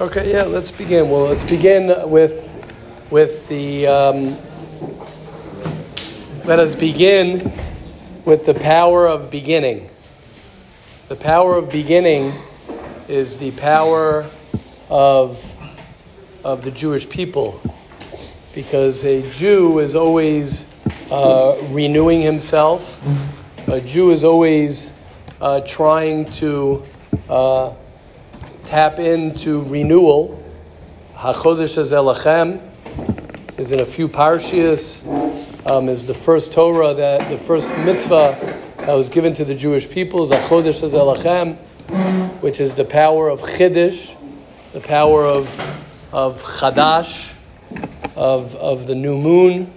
Okay, yeah, let's begin. Well, let's begin with with the. Um, let us begin with the power of beginning. The power of beginning is the power of of the Jewish people, because a Jew is always uh, renewing himself. A Jew is always uh, trying to. Uh, tap into renewal. Hachodesh Elachem is in a few parshias. Um, is the first Torah that the first mitzvah that was given to the Jewish people is Hachodesh Elachem, which is the power of Chiddush, the power of of Chadash, of of the new moon.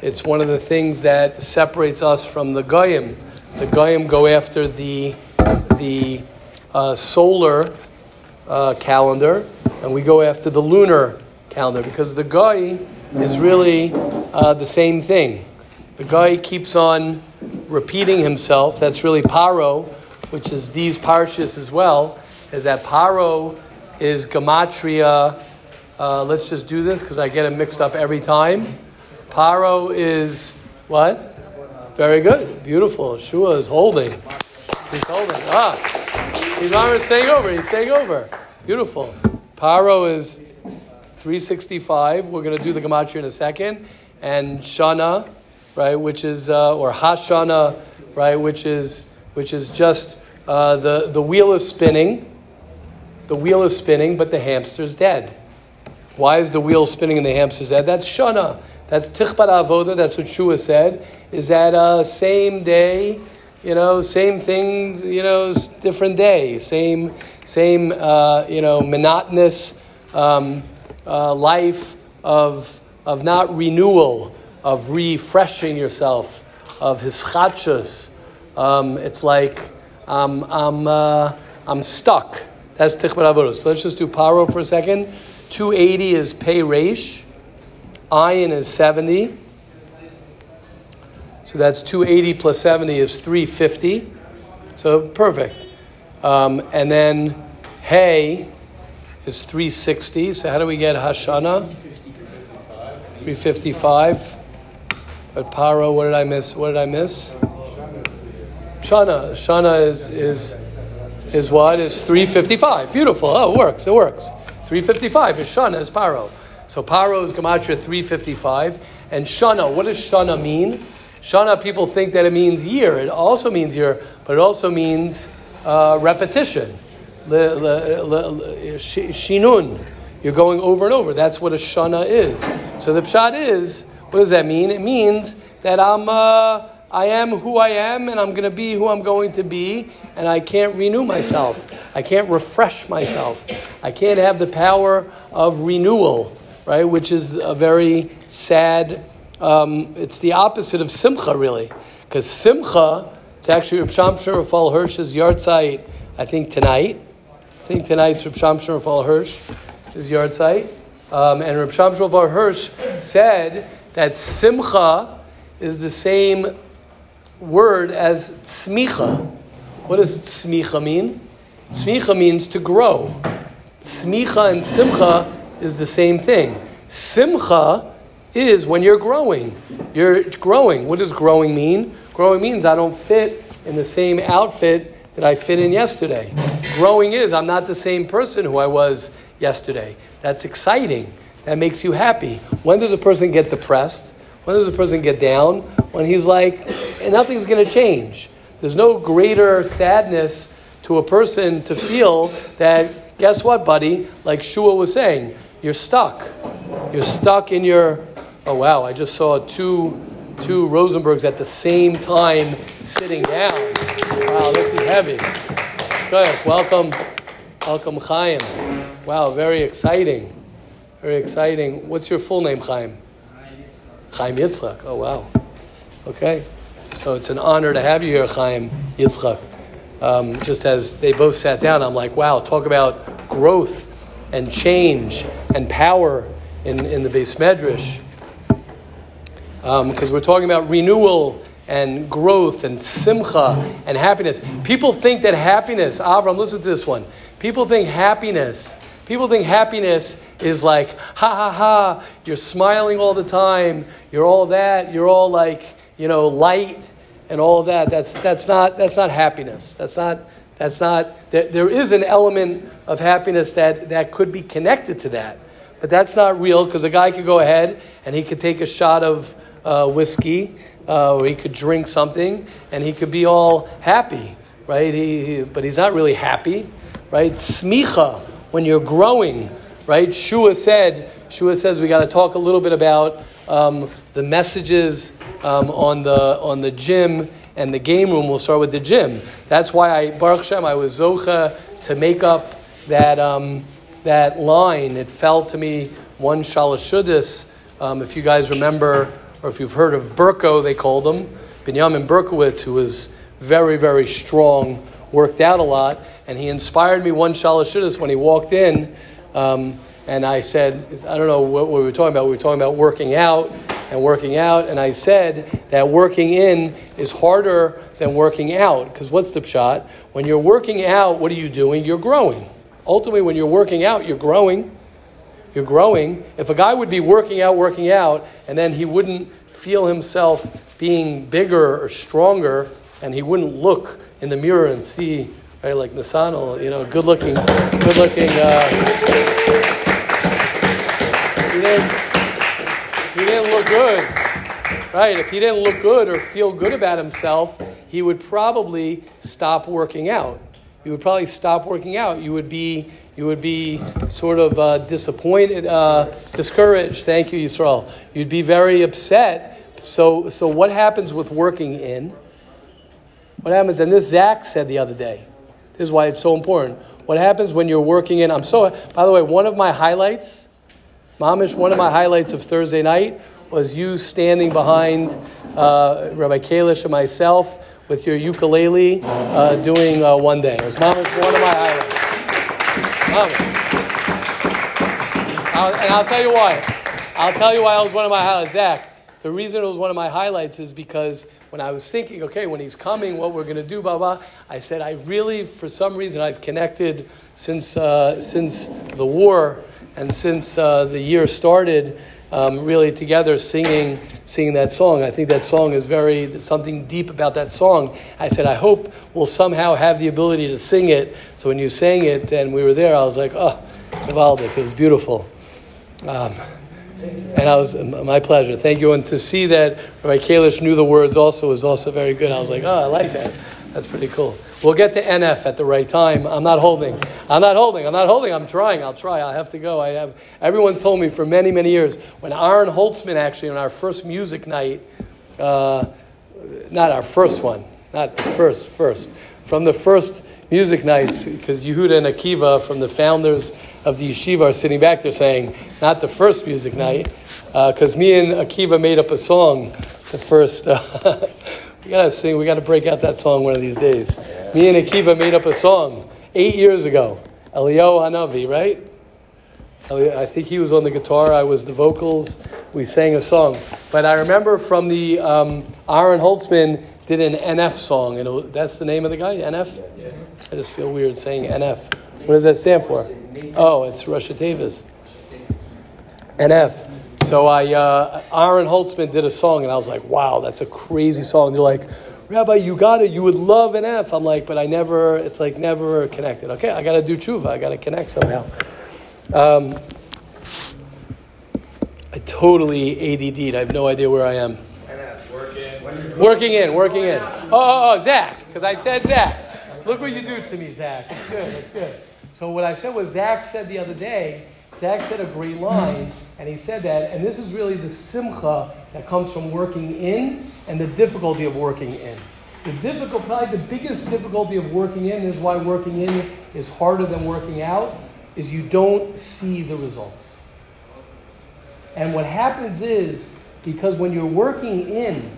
It's one of the things that separates us from the Goyim. The Goyim go after the the uh, solar uh, calendar, and we go after the lunar calendar because the guy is really uh, the same thing. The guy keeps on repeating himself. That's really paro, which is these parshas as well. Is that paro is gematria? Uh, let's just do this because I get it mixed up every time. Paro is what? Very good, beautiful. Shua is holding. He's holding. Ah. He's staying over. He's staying over. Beautiful. Paro is 365. We're going to do the gematria in a second. And Shana, right, which is, uh, or Hashana, right, which is, which is just uh, the, the wheel is spinning. The wheel is spinning, but the hamster's dead. Why is the wheel spinning and the hamster's dead? That's Shana. That's Tichbat Avoda. That's what Shua said. Is that uh, same day you know, same thing, you know, different day, same, same, uh, you know, monotonous um, uh, life of, of not renewal, of refreshing yourself, of hischadshus. Um, it's like um, I'm, uh, I'm stuck. That's tichbat avodah. So let's just do paro for a second. 280 is pay resh. Ayin is 70. So that's 280 plus 70 is 350. So perfect. Um, and then hay is 360. So how do we get Hashana? 355. But Paro, what did I miss? What did I miss? Shana. Shana is is is what? Is 355. Beautiful. Oh, it works. It works. 355 is Shana, is Paro. So Paro is Gematria 355. And Shana, what does Shana mean? Shana, people think that it means year. It also means year, but it also means uh, repetition. Shinun. You're going over and over. That's what a shana is. So the pshat is, what does that mean? It means that I'm, uh, I am who I am, and I'm going to be who I'm going to be, and I can't renew myself. I can't refresh myself. I can't have the power of renewal, right? Which is a very sad um, it's the opposite of simcha, really. Because simcha, it's actually Reb Shamshon Rafal Hirsch's yahrzeit, I think tonight. I think tonight's Reb Shamshon Rafal Hirsch, his yahrzeit. Um, and Reb Shamshon Rafal Hirsch said that simcha is the same word as tzmicha. What does tzmicha mean? Tzmicha means to grow. Tzmicha and simcha is the same thing. Simcha is when you're growing. You're growing. What does growing mean? Growing means I don't fit in the same outfit that I fit in yesterday. Growing is I'm not the same person who I was yesterday. That's exciting. That makes you happy. When does a person get depressed? When does a person get down? When he's like, nothing's going to change. There's no greater sadness to a person to feel that, guess what, buddy? Like Shua was saying, you're stuck. You're stuck in your Oh wow! I just saw two two Rosenbergs at the same time sitting down. Wow, this is heavy. Good. Welcome, welcome, Chaim. Wow, very exciting. Very exciting. What's your full name, Chaim? Chaim Yitzchak. Oh wow. Okay. So it's an honor to have you here, Chaim Yitzchak. Um, just as they both sat down, I'm like, wow, talk about growth and change and power in, in the base medrash because um, we're talking about renewal and growth and simcha and happiness. People think that happiness, Avram, listen to this one. People think happiness People think happiness is like, ha ha ha, you're smiling all the time, you're all that, you're all like, you know, light and all that. That's, that's, not, that's not happiness. That's not, that's not, there, there is an element of happiness that, that could be connected to that. But that's not real because a guy could go ahead and he could take a shot of uh, whiskey uh, or he could drink something and he could be all happy, right? He, he, but he's not really happy, right? Smicha, when you're growing, right? Shua said, Shua says we got to talk a little bit about um, the messages um, on the on the gym and the game room. We'll start with the gym. That's why I Baruch Shem I was zocha to make up that um, that line. It fell to me one shalashudis. Um, if you guys remember, or if you've heard of Berko, they called him Binyamin Berkowitz, who was very very strong, worked out a lot, and he inspired me one shalashudis when he walked in. Um, and I said, I don't know what we were talking about. We were talking about working out and working out. And I said that working in is harder than working out. Because what's the shot? When you're working out, what are you doing? You're growing. Ultimately, when you're working out, you're growing. You're growing. If a guy would be working out, working out, and then he wouldn't feel himself being bigger or stronger, and he wouldn't look in the mirror and see, right, like Nasano, you know, good looking, good looking. Uh, he didn't, he didn't look good, right? If he didn't look good or feel good about himself, he would probably stop working out. You would probably stop working out. You would be, you would be sort of uh, disappointed, uh, discouraged. Thank you, Yisrael. You'd be very upset. So, so what happens with working in? What happens? And this Zach said the other day. This is why it's so important. What happens when you're working in? I'm so. By the way, one of my highlights Mamish, one of my highlights of Thursday night was you standing behind uh, Rabbi Kalish and myself with your ukulele uh, doing uh, one day. It was Mamish, one of my highlights. I'll, and I'll tell you why. I'll tell you why it was one of my highlights. Zach, the reason it was one of my highlights is because when I was thinking, okay, when he's coming, what we're going to do, blah, blah, I said, I really, for some reason, I've connected since, uh, since the war and since uh, the year started, um, really together singing singing that song. I think that song is very something deep about that song. I said, I hope we'll somehow have the ability to sing it. So when you sang it and we were there, I was like, oh, Vivaldic, it was beautiful. Um, and I was my pleasure. Thank you. And to see that Rabbi Kalish knew the words also was also very good. I was like, oh, I like that. That's pretty cool. We'll get to NF at the right time. I'm not holding. I'm not holding. I'm not holding. I'm trying. I'll try. I have to go. I have. Everyone's told me for many, many years. When Aaron Holtzman actually on our first music night, uh, not our first one, not first, first, from the first music nights, because Yehuda and Akiva from the founders of the yeshiva are sitting back there saying, not the first music night, because uh, me and Akiva made up a song the first. Uh, we gotta sing. We gotta break out that song one of these days. Me and Akiva made up a song eight years ago. Elio Hanavi, right? I think he was on the guitar. I was the vocals. We sang a song. But I remember from the um, Aaron Holtzman did an NF song, and it, that's the name of the guy. NF. I just feel weird saying NF. What does that stand for? Oh, it's Russia Davis. NF. So I, uh, Aaron Holtzman did a song, and I was like, wow, that's a crazy song. They're like, Rabbi, you got it. You would love NF. I'm like, but I never, it's like never connected. Okay, I got to do tshuva. I got to connect somehow. Um, I totally ADD'd. I have no idea where I am. Working in, working in. Oh, oh, oh Zach, because I said Zach. Look what you do to me, Zach. It's good, that's good. So what I said was Zach said the other day, Zach said a great line and he said that, and this is really the simcha that comes from working in and the difficulty of working in. The difficult, probably the biggest difficulty of working in is why working in is harder than working out, is you don't see the results. And what happens is, because when you're working in,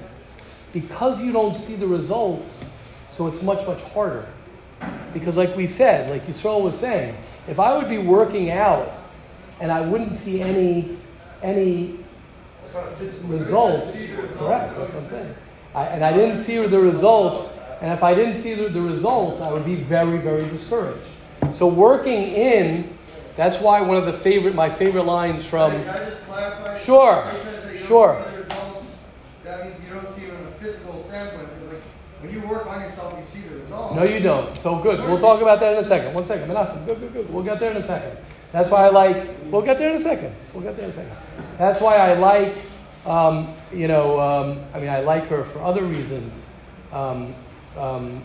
because you don't see the results, so it's much, much harder. Because, like we said, like Yisrael was saying, if I would be working out and I wouldn't see any any results. Correct. That's what I'm saying. I, and I didn't see the results. And if I didn't see the, the results, I would be very, very discouraged. So working in That's why one of the favorite, my favorite lines from. Can I just clarify? Sure, When it says that you don't sure. results, That means you don't see it from a physical standpoint, like, when you work on yourself, you see the results. No, you don't. So good. We'll talk about that in a second. One second. Menachem. Good, good, good. We'll get there in a second. That's why I like. We'll get there in a second. We'll get there in a second. That's why I like. Um, you know, um, I mean, I like her for other reasons. Um, um,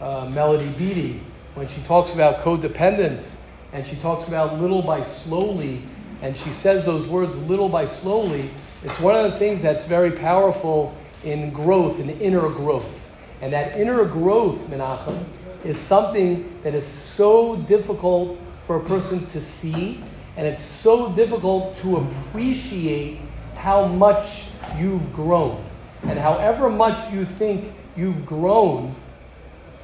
uh, Melody Beatty, when she talks about codependence and she talks about little by slowly, and she says those words little by slowly, it's one of the things that's very powerful in growth, in inner growth. And that inner growth, Menachem, is something that is so difficult for a person to see, and it's so difficult to appreciate how much you've grown. And however much you think you've grown,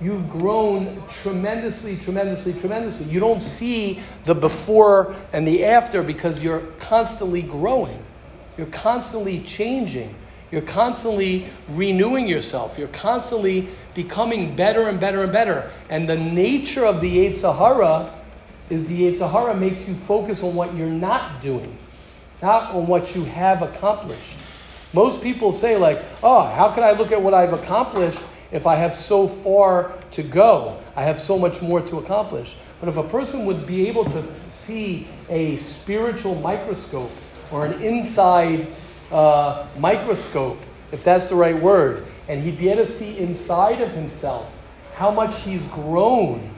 you've grown tremendously, tremendously, tremendously. You don't see the before and the after because you're constantly growing. You're constantly changing. You're constantly renewing yourself. You're constantly becoming better and better and better. And the nature of the Yetzer Hara is the Yetzer Hara makes you focus on what you're not doing, not on what you have accomplished. Most people say, like, oh, how can I look at what I've accomplished if I have so far to go? I have so much more to accomplish. But if a person would be able to see a spiritual microscope or an inside uh, microscope, if that's the right word, and he'd be able to see inside of himself how much he's grown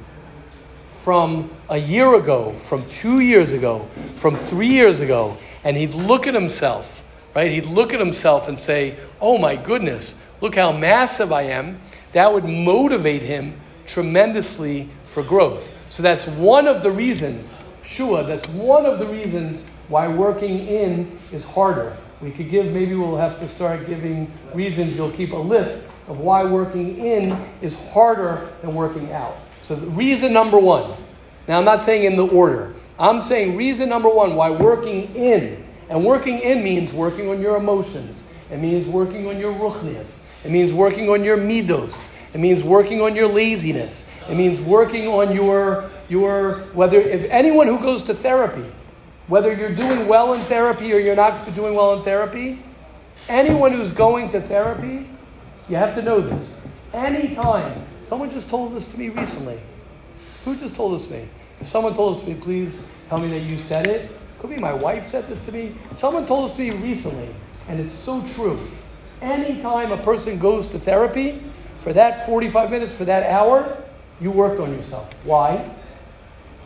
from a year ago, from two years ago, from three years ago, and he'd look at himself right? He'd look at himself and say, Oh my goodness, look how massive I am. That would motivate him tremendously for growth. So that's one of the reasons, Shua, that's one of the reasons why working in is harder. We could give, maybe we'll have to start giving reasons. You'll keep a list of why working in is harder than working out. So, reason number one. Now, I'm not saying in the order. I'm saying reason number one why working in and working in means working on your emotions. It means working on your ruchnias. It means working on your midos. It means working on your laziness. It means working on your, your whether, if anyone who goes to therapy, whether you're doing well in therapy or you're not doing well in therapy, anyone who's going to therapy, you have to know this. Anytime, someone just told this to me recently. Who just told this to me? If someone told this to me, please tell me that you said it. Could be my wife said this to me. Someone told this to me recently, and it's so true. Anytime a person goes to therapy, for that 45 minutes, for that hour, you worked on yourself. Why?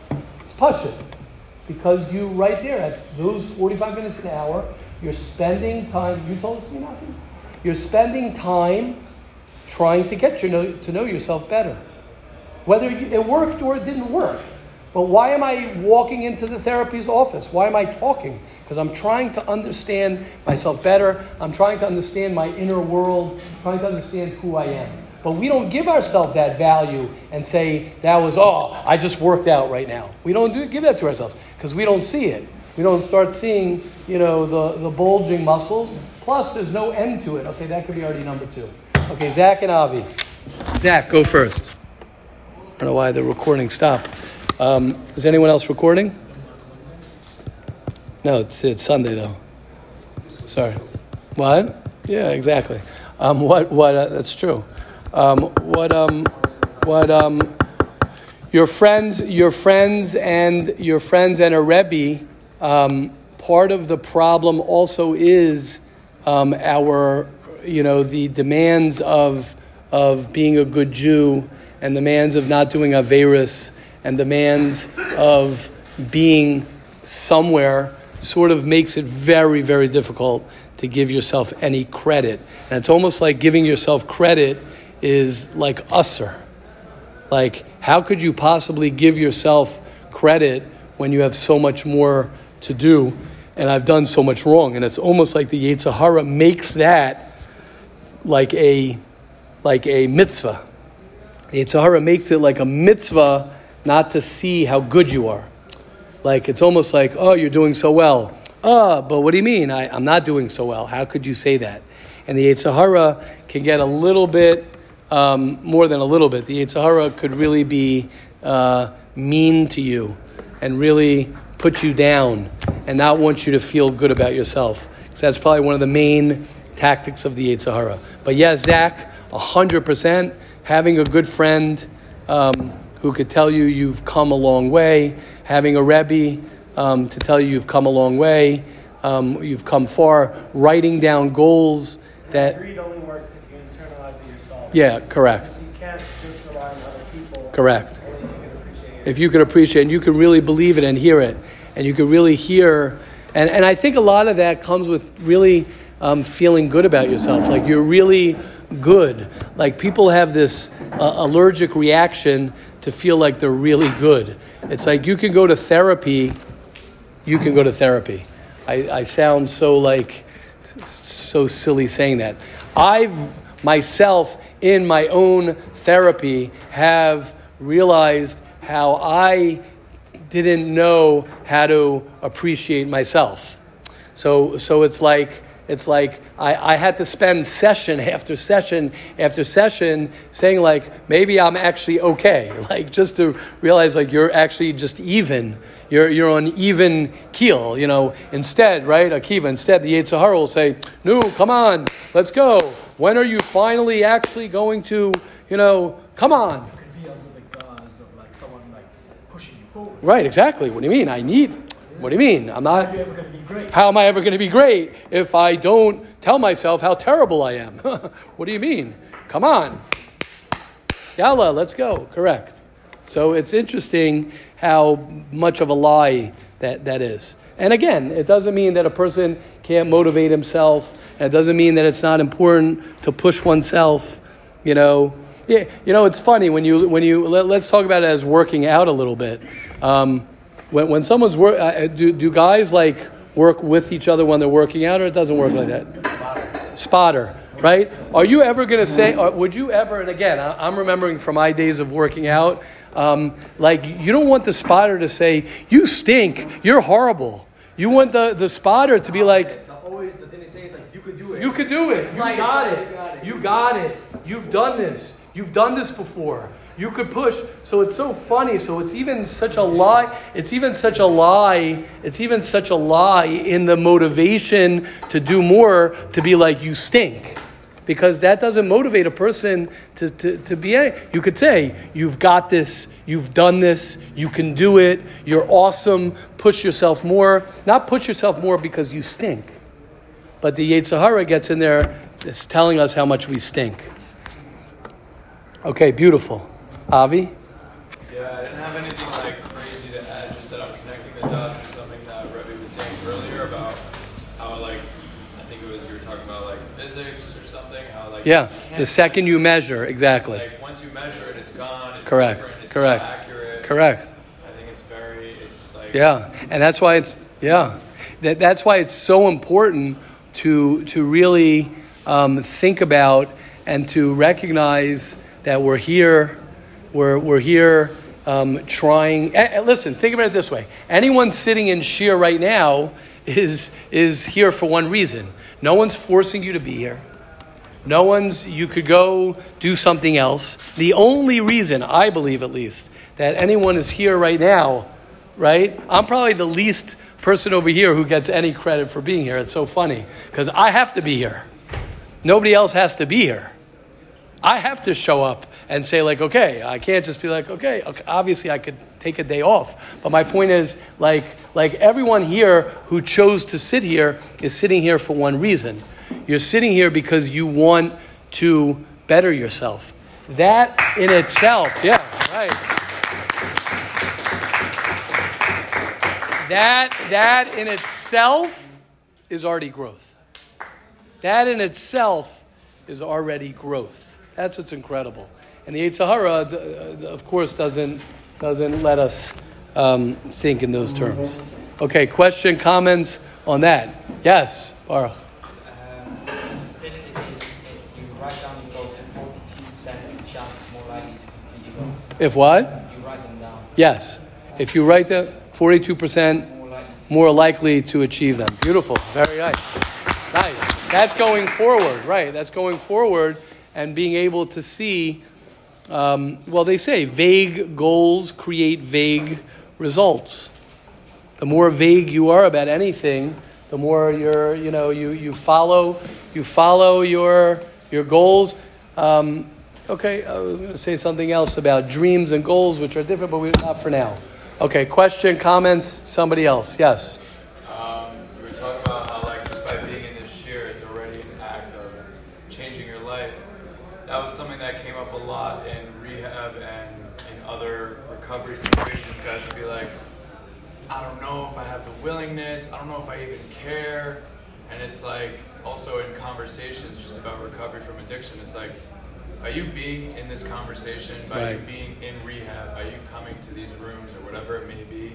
It's Pasha. Because you, right there, at those 45 minutes an hour, you're spending time, you told us to me nothing? You're spending time trying to get you know, to know yourself better. Whether it worked or it didn't work. But why am I walking into the therapy's office? Why am I talking? Because I'm trying to understand myself better. I'm trying to understand my inner world, trying to understand who I am. But we don't give ourselves that value and say, that was, oh, I just worked out right now. We don't do, give that to ourselves because we don't see it. We don't start seeing, you know, the, the bulging muscles. Plus, there's no end to it. Okay, that could be already number two. Okay, Zach and Avi. Zach, go first. I don't know why the recording stopped. Um, is anyone else recording? No, it's, it's Sunday though. Sorry. What? Yeah, exactly. Um, what? What? Uh, that's true. Um, what? Um, what? Um, your friends, your friends, and your friends and a rebbe. Um, part of the problem also is um, our, you know, the demands of of being a good Jew and the demands of not doing averus and the demands of being somewhere sort of makes it very, very difficult to give yourself any credit. And it's almost like giving yourself credit is like usser. Like, how could you possibly give yourself credit when you have so much more to do and I've done so much wrong? And it's almost like the Yetzer Hara makes that like a, like a mitzvah. The Yetzer Hara makes it like a mitzvah not to see how good you are. Like it's almost like, oh, you're doing so well. Oh, but what do you mean? I, am not doing so well. How could you say that? And the Yetzer Hara can get a little bit, um, more than a little bit. The Yetzer Hara could really be uh, mean to you. and really put you down and not want you to feel good about yourself. So that's probably one of the main tactics of the Yetzer Hara. But yeah, Zach, 100%, having a good friend um, who could tell you you've come a long way, having a Rebbe um, to tell you you've come a long way, um, you've come far, writing down goals that. Greed only works if you internalize it yourself. Yeah, correct. So you can't just rely on other people. Correct. Only if you can appreciate it. if you could appreciate and you can really believe it and hear it and you can really hear and, and i think a lot of that comes with really um, feeling good about yourself. Like you're really good. Like people have this uh, allergic reaction to feel like they're really good. It's like you can go to therapy you can go to therapy. I, I sound so like so silly saying that. I've myself in my own therapy have realized how i didn't know how to appreciate myself. So, so it's like it's like I, I had to spend session after session after session saying like maybe I'm actually okay. Like just to realize like you're actually just even. You're, you're on even keel, you know. Instead, right, Akiva, instead the Yetzer Hara will say, no, come on, let's go. When are you finally actually going to, you know, come on, could be under the guise of like someone like pushing you forward. Right, exactly. What do you mean? I need. What do you mean? I'm not. ever going to be great? How am I ever going to be great if I don't tell myself how terrible I am? what do you mean? Come on. Yalla, let's go. Correct. So it's interesting how much of a lie that, that is. And again, it doesn't mean that a person can't motivate himself. It doesn't mean that it's not important to push oneself. You know, yeah. You know, it's funny when you when you let, us talk about it as working out a little bit. Um, when when someone's work, uh, do do guys like work with each other when they're working out, or it doesn't work like that? Spotter, right? Are you ever going to say? Or would you ever? And again, I, I'm remembering from my days of working out. Um, like you don't want the spotter to say you stink, you're horrible. You want the, the spotter to be like, The, always the thing they say is like, you could do it. you could do it. You nice. got You got it. You got it. You've done this. You've done this before. You could push. So it's so funny. So it's even such a lie. It's even such a lie. It's even such a lie in the motivation to do more to be like, you stink. Because that doesn't motivate a person to, to, to be any. You could say, You've got this, you've done this, you can do it, you're awesome, push yourself more. Not push yourself more because you stink. But the Yetzer Hara gets in there, it's telling us how much we stink. Okay, beautiful. Avi? Yeah, I didn't have anything like crazy to add, just that I'm connecting the dots to something that Rebbe was saying earlier about how like I think it was you were talking about like physics or something, how like Yeah, the second you measure, exactly. like once you measure it, it's gone. It's Correct, it's correct, accurate. Correct. I think it's very, it's like Yeah, and that's why it's yeah, that, that's why it's so important to to really um, think about and to recognize that we're here, we're we're here um, trying. eh, listen, think about it this way: anyone sitting in shiur right now is is here for one reason. No one's forcing you to be here. No one's, you could go do something else. The only reason, I believe at least, that anyone is here right now, right? I'm probably the least person over here who gets any credit for being here. It's so funny because I have to be here. Nobody else has to be here. I have to show up and say, like, okay, I can't just be like, okay, obviously I could take a day off. But my point is, like, like everyone here who chose to sit here is sitting here for one reason. You're sitting here because you want to better yourself. That in itself, yeah, right. That that in itself is already growth. That in itself is already growth. That's what's incredible. And the Yetzer Hara, th- th- of course, doesn't, doesn't let us um, think in those terms. Okay, question, comments on that? Yes, Baruch. If you write down your goals, and 42% chance more likely to complete your goals. If what? You write them down, Yes. If you write that, 42% more likely to. more likely to achieve them. Beautiful. Very nice. Nice. That's going forward, right? That's going forward and being able to see. Um, well, they say vague goals create vague results. the more vague you are about anything, the more you're, you know, you, you follow, you follow your, your goals. Um, okay, I was going to say something else about dreams and goals, which are different, but we're not for now. Okay, question, comments, somebody else. Yes. Um, you were talking about how, like, just by being in this year, it's already an act of changing your life. That was something that came up a lot in rehab and in other recovery situations. Guys would be like, I don't know if I have the willingness, I don't know if I even care. And it's like, also in conversations just about recovery from addiction, it's like, by you being in this conversation, by you being in rehab, by you coming to these rooms or whatever it may be,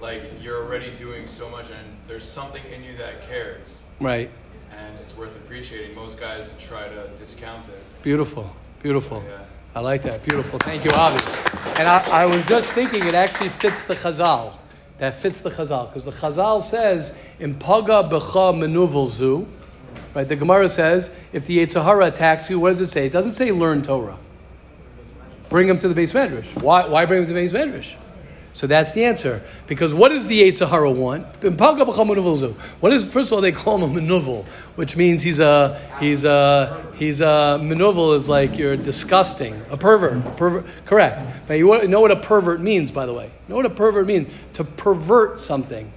like you're already doing so much and there's something in you that cares Right. and it's worth appreciating most guys try to discount it Beautiful. Beautiful. yeah I like that. Beautiful. Thank you, Avi. And I, I was just thinking it actually fits the Chazal. That fits the Chazal. Because the Chazal says, Impaga becha menuvel zu. Right? The Gemara says, if the Yetzirah attacks you, what does it say? It doesn't say learn Torah. Bring him to the base medrash. Why, why bring him to the base medrash? So that's the answer. Because what does the Yetzirah want? What is, first of all, they call him a menuvel, which means he's a, he's a, he's a, menuvel is like you're disgusting, a pervert, a pervert, correct. But you know what a pervert means, by the way. Know what a pervert means? To pervert something.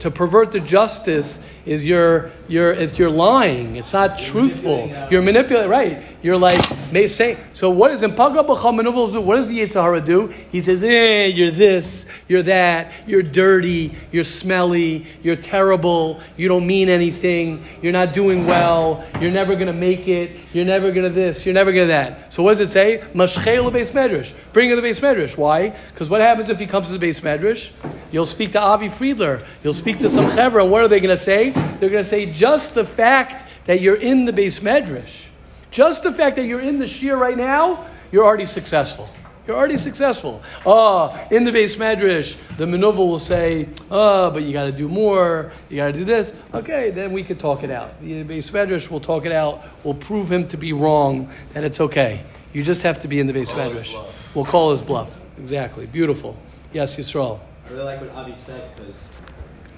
To pervert the justice is you're, you're, it's, you're lying. It's not truthful. You're manipulating, right. You're like, may say, so what is, menuvel zu, what does the Yetzirah do? He says, eh, you're this, you're that, you're dirty, you're smelly, you're terrible, you don't mean anything, you're not doing well, you're never going to make it, you're never going to this, you're never going to that. So what does it say? Mashchel base medrash. Bring to the base medrash. Why? Because what happens if he comes to the base medrash? You'll speak to Avi Friedler. You'll speak to some chevra, and what are they going to say? They're going to say just the fact that you're in the base medrash, just the fact that you're in the shiur right now, you're already successful. You're already successful. Oh, in the base medrash, the manuva will say, oh, but you got to do more. You got to do this. Okay, then we could talk it out. The base medrash will talk it out. We'll prove him to be wrong, that it's okay. You just have to be in the base Call medrash. We'll call his bluff. Exactly. Beautiful. Yes, Yisrael. I really like what Avi said because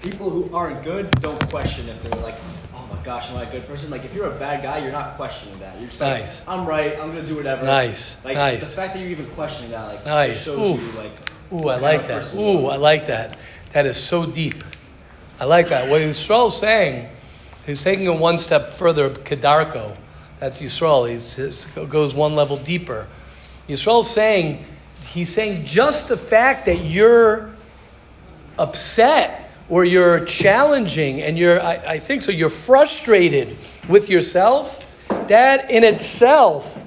people who aren't good don't question if they're like, oh my gosh, am I a good person? Like if you're a bad guy, you're not questioning that. You're just like, Nice. I'm right. I'm gonna do whatever. Nice, Like nice. the fact that you're even questioning that, like, Nice. just shows Oof. you like. Ooh, I like that. Ooh. I like that. That is so deep. I like that. What Yisrael's saying, he's taking it one step further, Kedarko. That's Yisrael. He goes one level deeper. Yisrael's saying, he's saying just the fact that you're upset or you're challenging and you're, I, I think so, you're frustrated with yourself, that in itself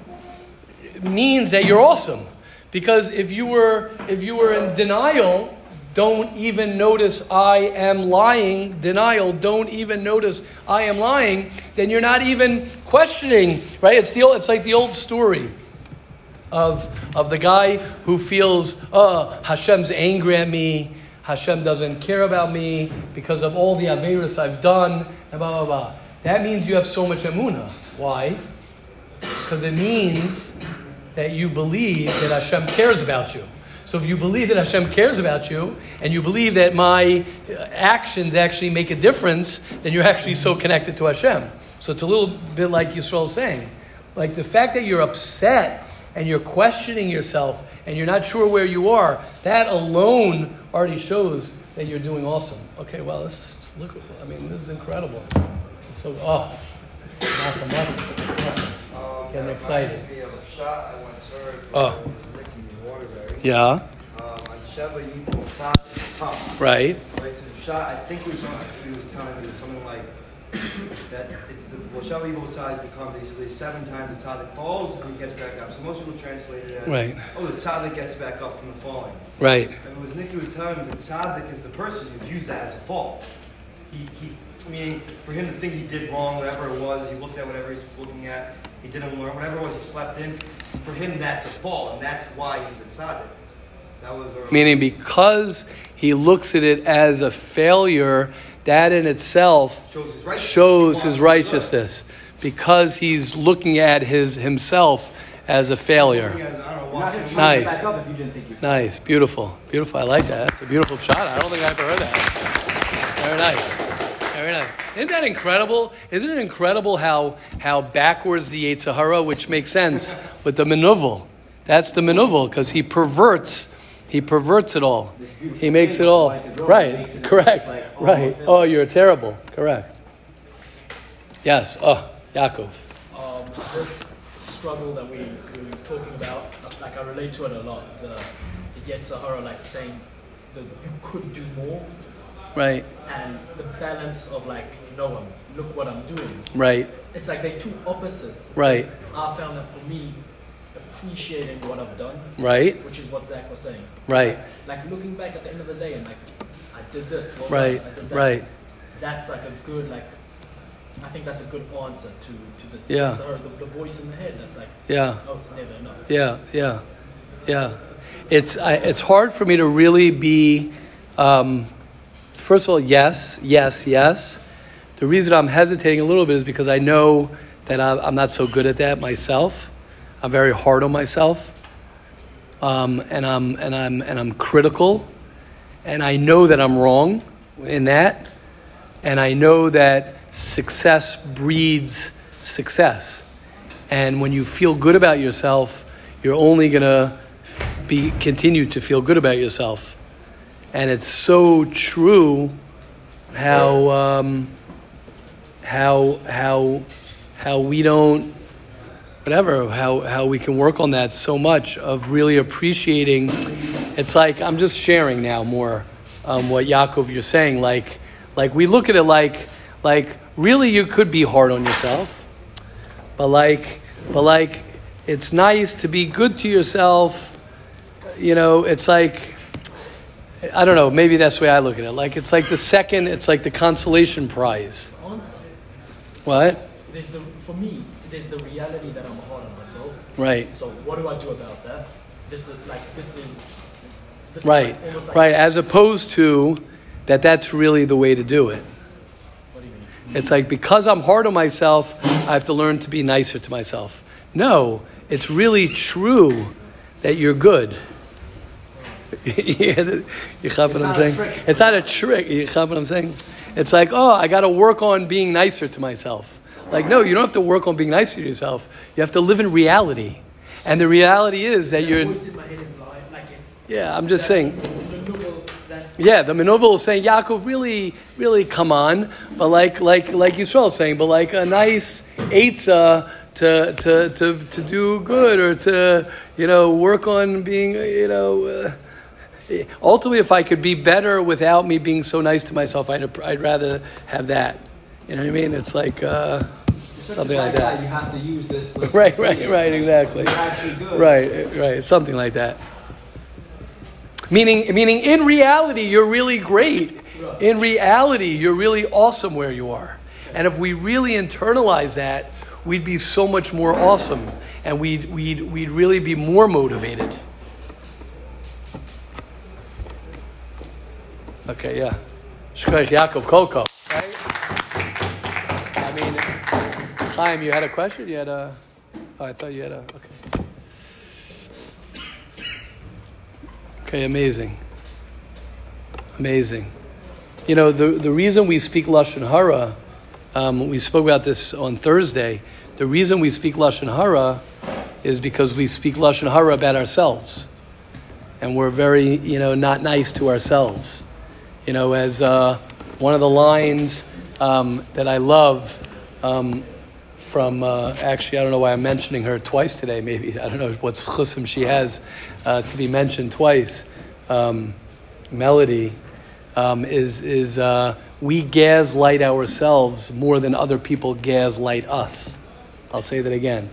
means that you're awesome. Because if you were if you were in denial, don't even notice I am lying. Denial, don't even notice I am lying. Then you're not even questioning, right? It's the old, it's like the old story of of the guy who feels, oh, Hashem's angry at me. Hashem doesn't care about me because of all the averus I've done. And blah blah blah. That means you have so much emuna. Why? Because it means that you believe that Hashem cares about you. So if you believe that Hashem cares about you, and you believe that my uh, actions actually make a difference, then you're actually so connected to Hashem. So it's a little bit like Yisrael's saying. Like the fact that you're upset and you're questioning yourself and you're not sure where you are, that alone already shows that you're doing awesome. Okay, well, this is, look, I mean, this is incredible. So, oh, Malcolm, Malcolm. Um, Getting that excited. me of a shot I once heard Oh. Yeah, Um, on Sheva Yipol Top. right. Right, so the shot, I think it was, he was telling me something like that it's the, Sheva Yipol Tzaddik v'kam basically seven times the tzaddik falls and he gets back up. So most people translate it as, Right. oh, the tzaddik gets back up from the falling. Right. And it was Nicky was telling me that tzaddik is the person who views that as a fall. He, he, meaning for him to think he did wrong, whatever it was, he looked at whatever he's looking at, he didn't learn, whatever it was he slept in, for him that's a fall, and that's why he's a tzaddik. That was Meaning, because he looks at it as a failure, that in itself shows his righteousness. shows his wants to be good. righteousness. Because he's looking at his himself as a failure. Looking at his- I don't know know, You're not watching gonna him. try to Nice. back up if you didn't think you. Nice, beautiful, beautiful. I like that. That's a beautiful shot. I don't think I ever heard that. Very nice, very nice. Isn't that incredible? Isn't it incredible how how backwards the Yetzer Hara, which makes sense with the menuvel. That's the menuvel because he perverts, he perverts it all. He makes it of all white to grow, right. makes it Correct. Like right. Oh, you're terrible. Correct. Yes. Oh, Yaakov. um, this struggle that we, we were talking about, like I relate to it a lot. The, the Yetzer Hara, like saying that you could do more, Right. and the balance of like, no, I'm, look what I'm doing. Right. It's like they're two opposites. Right. I found that for me, appreciating what I've done, Right. which is what Zach was saying. Right. Like looking back at the end of the day and like, I did this, well Right. Did that. Right. That's like a good like. I think that's a good answer to, to this. Yeah. Hara, the, the voice in the head that's like, Yeah. oh, it's never enough. Yeah, yeah, yeah. It's I, it's hard for me to really be. Um, first of all, yes, yes, yes. The reason I'm hesitating a little bit is because I know that I'm, I'm not so good at that myself. I'm very hard on myself, um, and I'm and I'm and I'm critical, and I know that I'm wrong in that, and I know that success breeds success. And when you feel good about yourself, you're only gonna be continue to feel good about yourself. And it's so true how um, how how how we don't whatever how how we can work on that so much of really appreciating. It's like I'm just sharing now more um, what Yaakov you're saying. Like like we look at it like like really you could be hard on yourself but like but like it's nice to be good to yourself you know it's like i don't know maybe that's the way i look at it like it's like the second it's like the consolation prize what There's the for me. There's the reality that I'm hard on myself. right So what do I do about that? This is like this is. This right like right as opposed to that that's really the way to do it What do you mean? It's like because I'm hard on myself, I have to learn to be nicer to myself. No, it's really true that you're good. you get what I'm saying? trick. It's not a trick. You get what I'm saying? It's like, oh, I got to work on being nicer to myself. Like, no, you don't have to work on being nicer to yourself. You have to live in reality. And the reality is that you're. Yeah, I'm just saying. The novel that Yeah, the Menuvel is saying, Yaakov, really, really come on. But like like like Yisrael is saying, but like a nice eitzah to, to, to, to do good or to, you know, work on being, you know, uh, ultimately, if I could be better without me being so nice to myself, I'd, I'd rather have that. You know what I mean? It's like, uh, Something like that. Guy, you have to use this. little right, right, right, exactly. Actually good. Right, right, something like that. Meaning, meaning, in reality, you're really great. In reality, you're really awesome where you are. And if we really internalize that, we'd be so much more awesome, and we'd we'd we'd really be more motivated. Okay, yeah. Shkoch Yaakov Koko. Right? I mean, Chaim, you had a question? You had a. Oh, I thought you had a. Okay. Okay, amazing. Amazing. You know, the, the reason we speak Lashon Hara, um, we spoke about this on Thursday. The reason we speak Lashon Hara is because we speak Lashon Hara about ourselves. And we're very, you know, not nice to ourselves. You know, as uh, one of the lines um, that I love um, from, uh, actually, I don't know why I'm mentioning her twice today, maybe. I don't know what chusim she has uh, to be mentioned twice. Um, Melody um, is, is uh, we gaslight ourselves more than other people gaslight us. I'll say that again.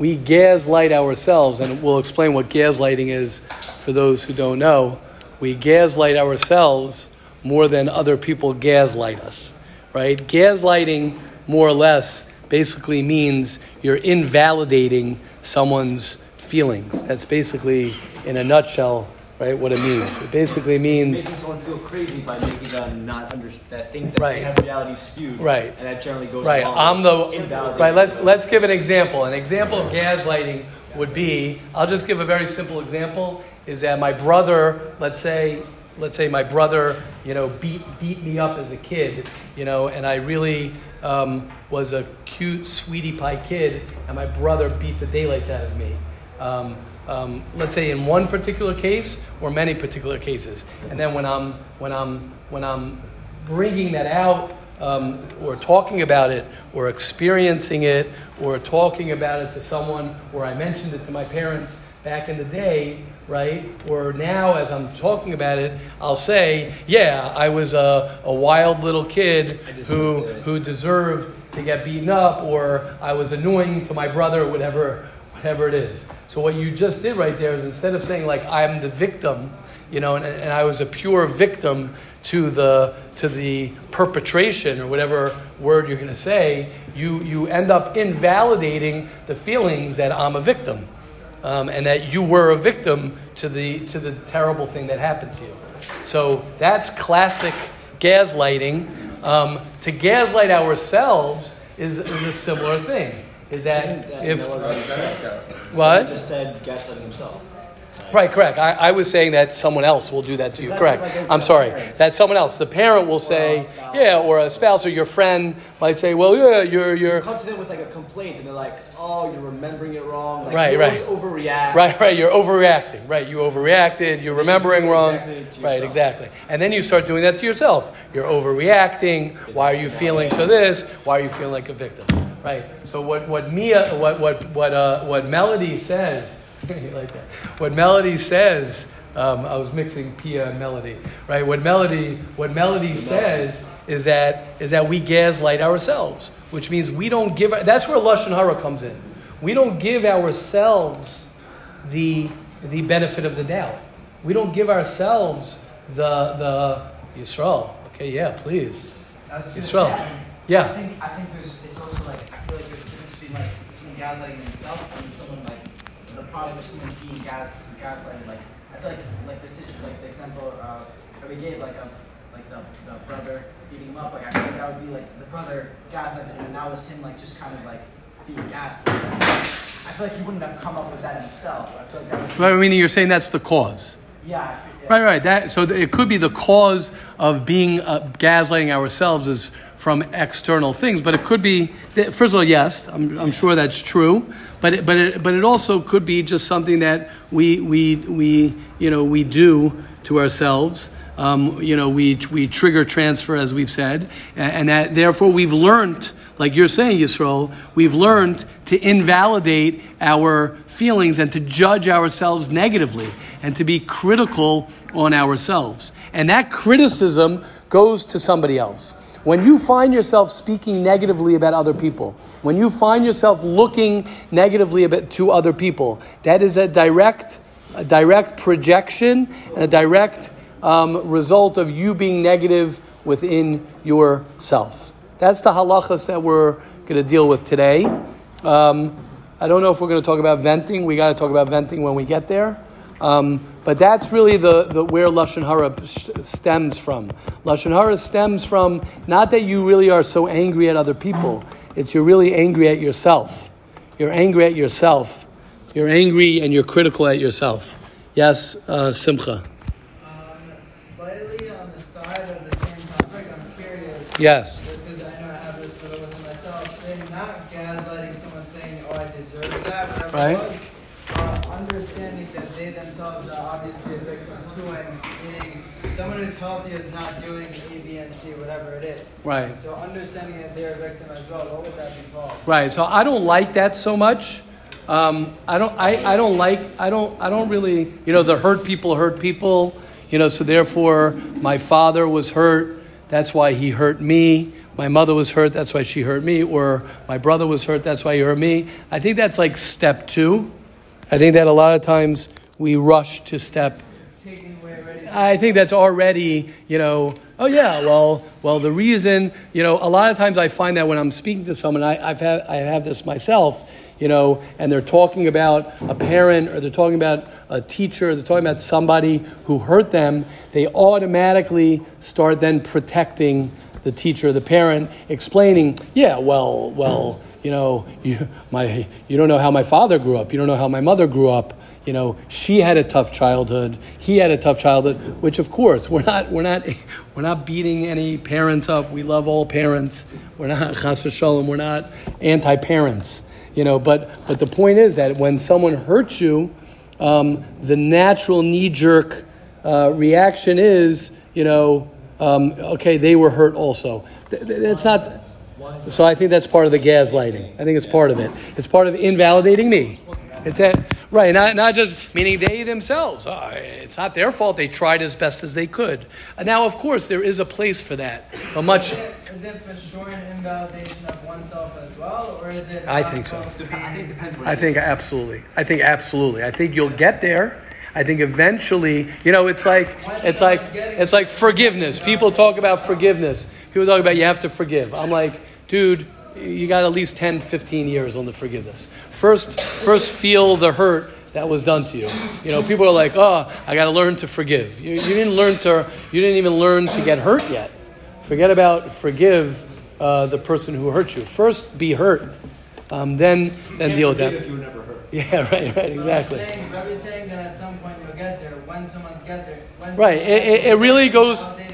We gaslight ourselves, and we'll explain what gaslighting is for those who don't know. We gaslight ourselves more than other people gaslight us, right? Gaslighting, more or less, basically means you're invalidating someone's feelings. That's basically, in a nutshell, right, what it means. It basically It's means. making someone feel crazy by making them not understand that think that Right. they have reality skewed. Right. And that generally goes Right, I'm the invalidating right. Let's let's give an example. An example of gaslighting would be I'll just give a very simple example is that my brother, let's say, let's say my brother, you know, beat, beat me up as a kid, you know, and I really um, was a cute sweetie pie kid, and my brother beat the daylights out of me. Um, um, let's say in one particular case or many particular cases, and then when I'm when I'm when I'm bringing that out um, or talking about it or experiencing it or talking about it to someone or I mentioned it to my parents back in the day, right? Or now as I'm talking about it, I'll say, yeah, I was a, a wild little kid who, who deserved to get beaten up or I was annoying to my brother or whatever, whatever it is. So what you just did right there is instead of saying like I'm the victim, you know, and, and I was a pure victim to the to the perpetration or whatever word you're going to say, you you end up invalidating the feelings that I'm a victim, um, and that you were a victim to the to the terrible thing that happened to you. So that's classic gaslighting. Um, to gaslight ourselves is, is a similar thing. Is that that if what? He just said gaslighting himself. Right, correct. I, I was saying that someone else will do that to you. Correct. like I'm sorry. parent. That someone else. The parent will say, yeah, or a spouse or your friend might say, well, yeah, you're, you're, come to them with like a complaint and they're like, "Oh, you're remembering it wrong." Like, Right, you right. overreact. right, right, you're overreacting. Right, you overreacted. You're remembering it wrong. exactly right, exactly. And then you start doing that to yourself. You're overreacting. Why are you feeling so this? Why are you feeling like a victim? Right. So what, what Mia, what, what, what, uh, what Mellody says, you like that? What Mellody says, um, I was mixing Pia and Mellody, right? What Mellody, what Mellody says is that is that we gaslight ourselves, which means we don't give. That's where lashon hara comes in. We don't give ourselves the the benefit of the doubt. We don't give ourselves the the Yisrael. Okay, yeah, please. I was Yisrael. say, I Yeah. think I think there's it's also like I feel like there's a difference between like someone gaslighting himself and someone like the product of someone being gas gaslighted. Like I feel like like the situation like the example uh, that we gave like of like the, the brother beating him up. Like I feel like that would be like the brother gaslighted him and that was him like just kind of like being gaslit. I feel like he wouldn't have come up with that himself. I feel like that was Right, meaning you're saying that's the cause. yeah. Yeah. Right, right. That so it could be the cause of being uh, gaslighting ourselves is from external things, but it could be. First of all, yes, I'm, I'm sure that's true, but it, but it, but it also could be just something that we we we you know we do to ourselves. Um, you know, we we trigger transfer as we've said, and, and that therefore we've learned. Like you're saying, Yisrael, we've learned to invalidate our feelings and to judge ourselves negatively and to be critical on ourselves. And that criticism goes to somebody else. When you find yourself speaking negatively about other people, when you find yourself looking negatively about, to other people, that is a direct, a direct projection and a direct um, result of you being negative within yourself. That's the halachas that we're going to deal with today. Um, I don't know if we're going to talk about venting. We got to talk about venting when we get there. Um, but that's really the, the where lashon hara stems from. Lashon hara stems from not that you really are so angry at other people. It's you're really angry at yourself. You're angry at yourself. You're angry and you're critical at yourself. Yes, uh, Simcha. Um, slightly on the side of the same topic, I'm curious, Yes. just because I know I have this little within myself, saying not gaslighting someone saying, oh, I deserve that, whatever Right. Obviously a victim too, and meaning someone who's healthy is not doing A, B, and C, whatever it is. Right. So understanding that they're a victim as well, what would that be called? Right. So I don't like that so much. Um, I don't. I, I don't like. I don't. I don't really. You know, the hurt people hurt people. You know. So therefore, my father was hurt. That's why he hurt me. My mother was hurt. That's why she hurt me. Or my brother was hurt. That's why he hurt me. I think that's like step two. I think that a lot of times we rush to step. I think that's already, you know, oh yeah, well, well, the reason, you know, a lot of times I find that when I'm speaking to someone, I, I've had, I have this myself, you know, and they're talking about a parent or they're talking about a teacher, they're talking about somebody who hurt them, they automatically start then protecting the teacher, the parent, explaining, yeah, well, well, you know, you, my, you don't know how my father grew up. You don't know how my mother grew up. You know, she had a tough childhood. He had a tough childhood. Which, of course, we're not, we're not, we're not beating any parents up. We love all parents. We're not chas v'shalom. We're not anti-parents. You know, but but the point is that when someone hurts you, um, the natural knee-jerk uh, reaction is, you know, um, okay, they were hurt also. Th- th- That's not. So I think that's part of the gaslighting. I think it's part of it. It's part of invalidating me. It's that right, not, not just meaning they themselves. Oh, it's not their fault. They tried as best as they could. Uh, Now, of course, there is a place for that, but much. Is it, is it for sure an invalidation of oneself as well, or is it? I think so. to be- I think depends. I think absolutely. I think absolutely. I think you'll get there. I think eventually, you know, it's like it's like it's like forgiveness. People talk about forgiveness. People talk about you have to forgive. I'm like, dude, you got at least 10, 15 years on the forgiveness. First, first feel the hurt that was done to you. You know, people are like, oh, I got to learn to forgive. You, you didn't learn to. You didn't even learn to get hurt yet. Forget about forgive uh, the person who hurt you. First, be hurt. Um, then, then deal with that. If you were never hurt. Yeah, right, right, exactly. But I'm saying, saying that at some point you'll get there. When someone's get there, when Right, someone it- it- it really goes- validating themselves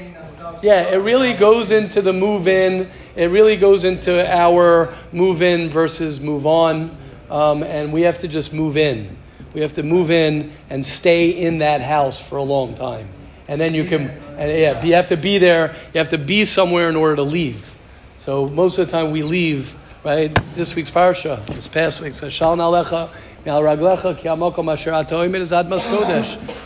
Yeah, it really goes into the move in. It really goes into our move in versus move on. Um, and we have to just move in. We have to move in and stay in that house for a long time. And then you can, and yeah, you have to be there. You have to be somewhere in order to leave. So most of the time we leave, right? This week's parsha, this past week's Shelach Lecha.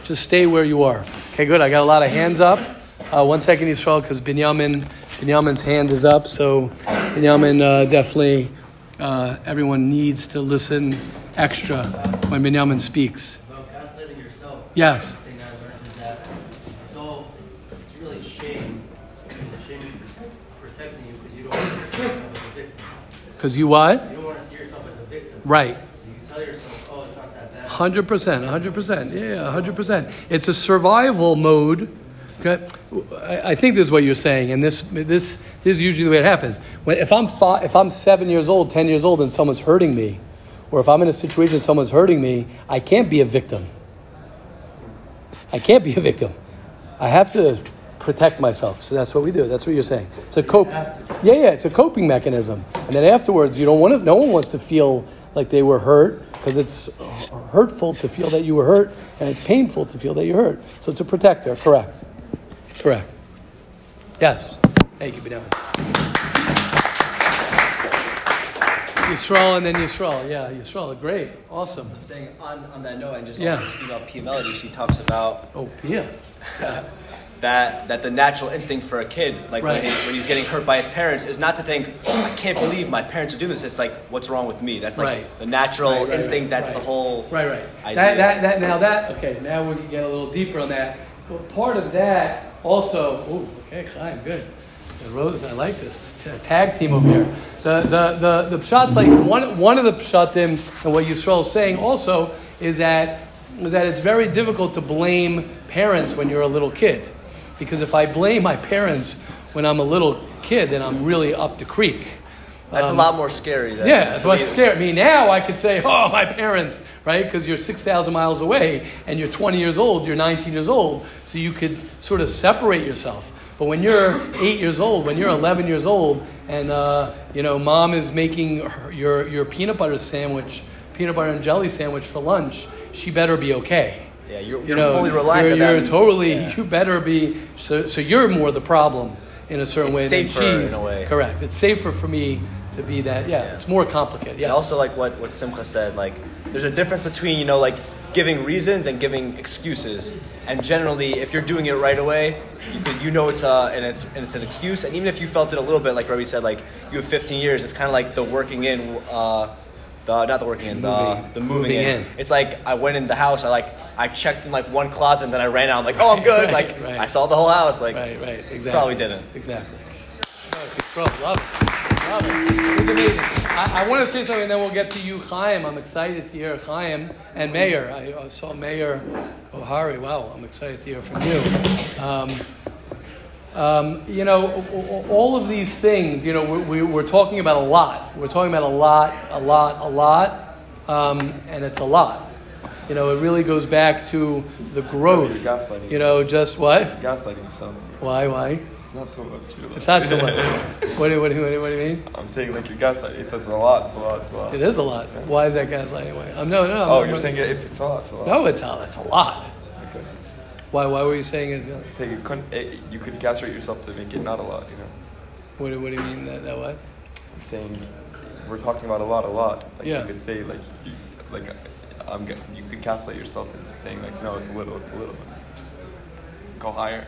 Just stay where you are. Okay, good. I got a lot of hands up. Uh, one second, Yisrael, because Binyamin, Binyamin's hand is up. So Binyamin uh, definitely, uh, everyone needs to listen extra when Binyamin speaks. About gaslighting yourself. Yes. The thing I learned is that it's all it's, it's really shame. Shame is protecting you because you don't want to see yourself as a victim. Because you what? You don't want to see yourself as a victim. Right. So you tell yourself, oh, it's not that bad. Hundred percent, hundred percent, yeah, hundred percent. It's a survival mode. Okay, I think this is what you're saying, and this this this is usually the way it happens. When if I'm fi- if I'm seven years old, ten years old, and someone's hurting me, or if I'm in a situation someone's hurting me, I can't be a victim. I can't be a victim. I have to protect myself. So that's what we do. That's what you're saying. It's a cope. Yeah, yeah. It's a coping mechanism. And then afterwards, you don't want to. No one wants to feel like they were hurt because it's hurtful to feel that you were hurt, and it's painful to feel that you're hurt. So it's a protector. Correct. Correct. Yes. Thank you, Benjamin. Yisrael and then Yisrael. Yeah, Yisrael. Great. Awesome. I'm saying on, on that note, and just Yeah. also speaking about Pia Mellody, she talks about Oh, yeah. that that the natural instinct for a kid, like Right. when, he, when he's getting hurt by his parents, is not to think, oh, I can't believe my parents are doing this. It's like, what's wrong with me? That's like Right. the natural Right, instinct. that's the whole Right, right. idea. That, that, that, now that, okay, now we can get a little deeper on that. Well, part of that also, oh, okay, Chaim, good. The road, I like this tag team over here. The, the, the, the pshat's like, one, one of the pshatim, and what Yisrael is saying also, is that, is that it's very difficult to blame parents when you're a little kid. Because if I blame my parents when I'm a little kid, then I'm really up the creek. That's Um, a lot more scary. Than yeah, that's what I mean, me. Now I could say, oh, my parents, right? Because you're 6,000 miles away and you're 20 years old, you're 19 years old, so you could sort of separate yourself. But when you're 8 years old, when you're 11 years old, and, uh, you know, mom is making her, your, your peanut butter sandwich, peanut butter and jelly sandwich for lunch, she better be okay. Yeah, you're, You you're know, fully reliant you're, on you're them. totally, Yeah. you better be, so, so you're more the problem in a certain It's way safer than in a way. Correct. It's safer for me to be that, yeah, Yeah. it's more complicated. And Yeah. also, like what, what Simcha said, like there's a difference between you know like giving reasons and giving excuses. And generally, if you're doing it right away, you could you know it's a and it's and it's an excuse. And even if you felt it a little bit, like Robbie said, like you have 15 years, it's kind of like the working in. Uh, the, not the working in, the, Moving- the moving, moving in. in. It's like I went in the house, I like I checked in like one closet, and then I ran out. I'm like, oh, I'm good. Right, like right. I saw the whole house. Like Right, right, exactly. probably didn't. Exactly. Love it. Love it. It's amazing. I, I want to say something, and then we'll get to you, Chaim. I'm excited to hear Chaim and Meir. I saw Meir Kohari. Wow, I'm excited to hear from you. Um, Um, you know, all of these things, you know, we, we, we're talking about a lot. We're talking about a lot, a lot, a lot, um, and it's a lot. You know, it really goes back to the growth. You know, just what? Gaslighting yourself. Why? Why? It's not so much. really. It's not so much. What do, what, do, what, do, what do you mean? I'm saying like you're gaslighting. It's, it's a lot. It's a lot. It's a lot. It is a lot. Why is that gaslighting anyway? Um, no, no. Oh, I'm- you're I'm- saying it, it's a lot. It's a lot. No, it's a, it's a lot. Okay. Why? Why were you saying it's? Saying you couldn't. It, you could castrate yourself to make it not a lot. You know. What, do- what do you mean that, that what? I'm saying we're talking about a lot, a lot. Like Yeah. you could say like you, like I'm. You could castrate yourself into saying like no, it's a little, it's a little. Just go higher.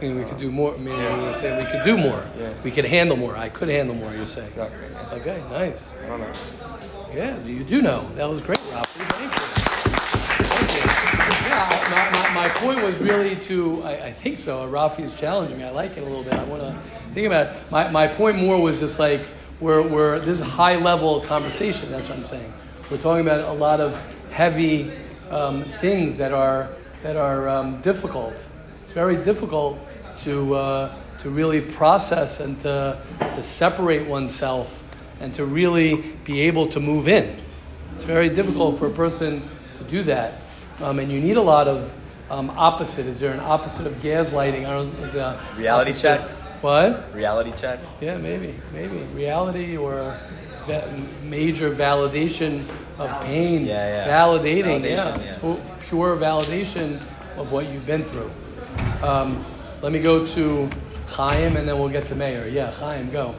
I mean, we could do more. I mean, you're saying we could do more. Yeah. We could handle more. I could handle more. You're saying. Exactly. yeah. Okay, nice. I don't know. Yeah, you do know. That was great, Rafi. Thank you. Thank you. Yeah, my, my, my point was really to, I, I think so. Rafi's challenging me. I like it a little bit. I want to think about it. My, my point more was just like, we're, we're, this is high level conversation. That's what I'm saying. We're talking about a lot of heavy um, things that are, that are um, difficult. It's very difficult to, uh, to really process and to, to separate oneself and to really be able to move in. It's very difficult for a person to do that. Um, and you need a lot of um, opposite. Is there an opposite of gaslighting? I don't the Reality opposite- checks. What? Reality check. Yeah, maybe, maybe reality or va- major validation of pain. Yeah, yeah. Validating, yeah, Validation, yeah. To- pure validation of what you've been through. Um, let me go to Chaim, and then we'll get to Meir. Yeah, Chaim, go.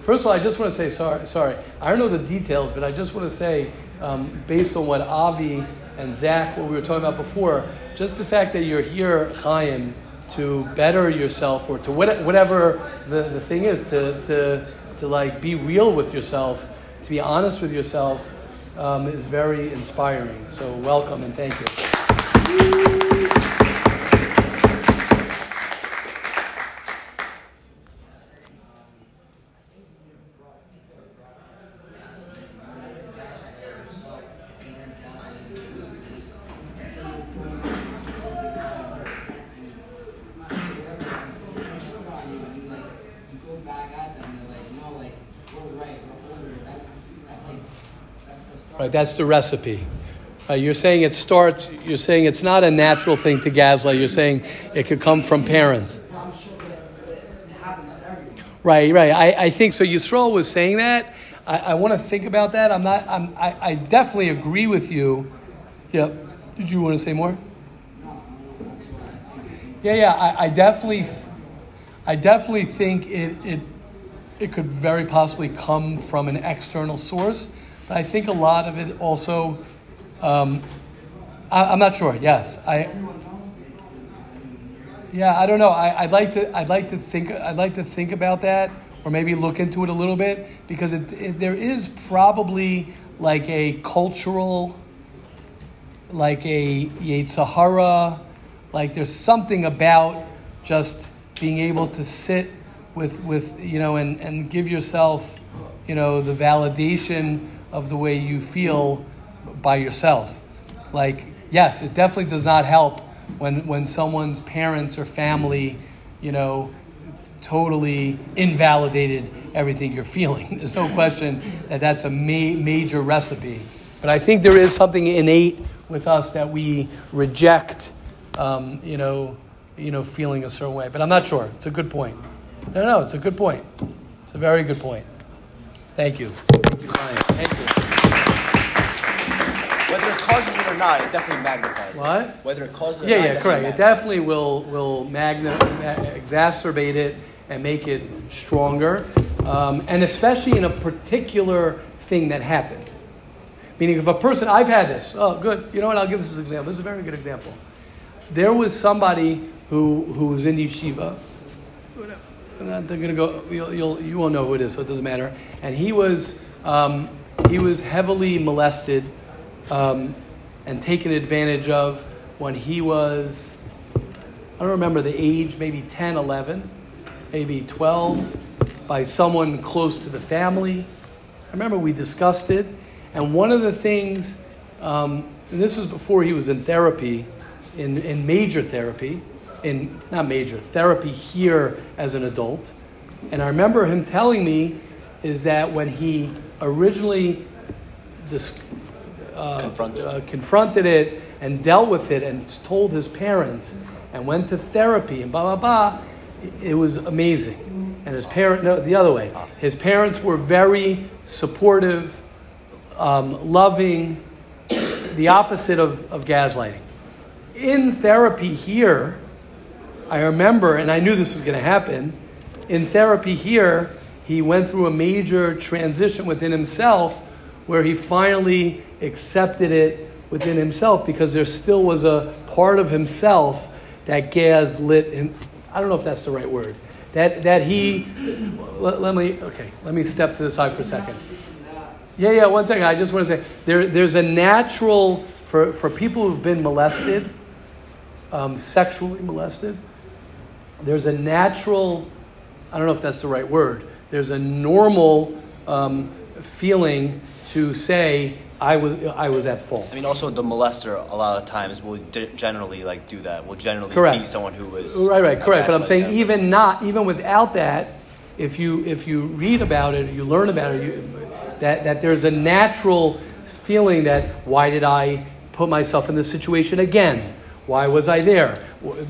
First of all, I just want to say sorry. Sorry, I don't know the details, but I just want to say, um, based on what Avi and Zach, what we were talking about before, just the fact that you're here, Chaim, to better yourself or to what, whatever the, the thing is, to, to, to like be real with yourself, to be honest with yourself, um, is very inspiring. So welcome and thank you. That's the recipe. Uh, you're saying it starts. You're saying it's not a natural thing to gaslight. You're saying it could come from parents. Right, right. I, I think so. Yisrael was saying that. I, I want to think about that. I'm not. I'm, I, I definitely agree with you. Yeah. Did you want to say more? Yeah, yeah. I, I definitely, I definitely think it, it, it could very possibly come from an external source. But I think a lot of it also. Um, I, I'm not sure. Yes, I. Yeah, I don't know. I, I'd like to. I'd like to think. I'd like to think about that, or maybe look into it a little bit, because it, it, there is probably like a cultural, like a Yetzirah, like there's something about just being able to sit with with you know and and give yourself, you know, the validation of the way you feel by yourself. Like yes, it definitely does not help when when someone's parents or family, you know, totally invalidated everything you're feeling. There's no question that that's a ma- major recipe. But I think there is something innate with us that we reject, um, you know, you know, feeling a certain way. But I'm not sure. It's a good point. No, no, it's a good point. It's a very good point. Thank you. Thank. Thank you. Whether it causes it or not, it definitely magnifies it. What? Whether it causes it or Yeah, not, yeah, it correct. It definitely will will magna, exacerbate it and make it stronger, um, and especially in a particular thing that happened. Meaning, if a person, I've had this. Oh, good. You know what? I'll give this as an example. This is a very good example. There was somebody who who was in yeshiva. I'm not going to go. You'll, you'll you won't know who it is, so it doesn't matter. And he was um, he was heavily molested um, and taken advantage of when he was I don't remember the age, maybe 10, 11, maybe 12, by someone close to the family. I remember we discussed it, and one of the things, um, and this was before he was in therapy, in, in major therapy, in not major therapy here as an adult, and I remember him telling me is that when he originally dis- uh, Confronted. uh, confronted it and dealt with it and told his parents and went to therapy and blah blah blah, it- was amazing. And his parent, no, the other way, his parents were very supportive, um, loving, the opposite of, of gaslighting. In therapy here, I remember, and I knew this was going to happen. In therapy here, he went through a major transition within himself where he finally accepted it within himself because there still was a part of himself that gas lit him. I don't know if that's the right word. That, that he, let, let me, okay, let me step to the side for a second. Yeah, yeah, one second. I just want to say there, there's a natural, for, for people who've been molested, um, sexually molested, there's a natural, I don't know if that's the right word, there's a normal um, feeling to say, I was, I was at fault. I mean, also the molester a lot of times will generally like do that. Will generally Correct. be someone who was Right, right, correct. But I'm saying even not, even without that, if you if you read about it, you learn about it, you, that that there's a natural feeling that why did I put myself in this situation again? Why was I there?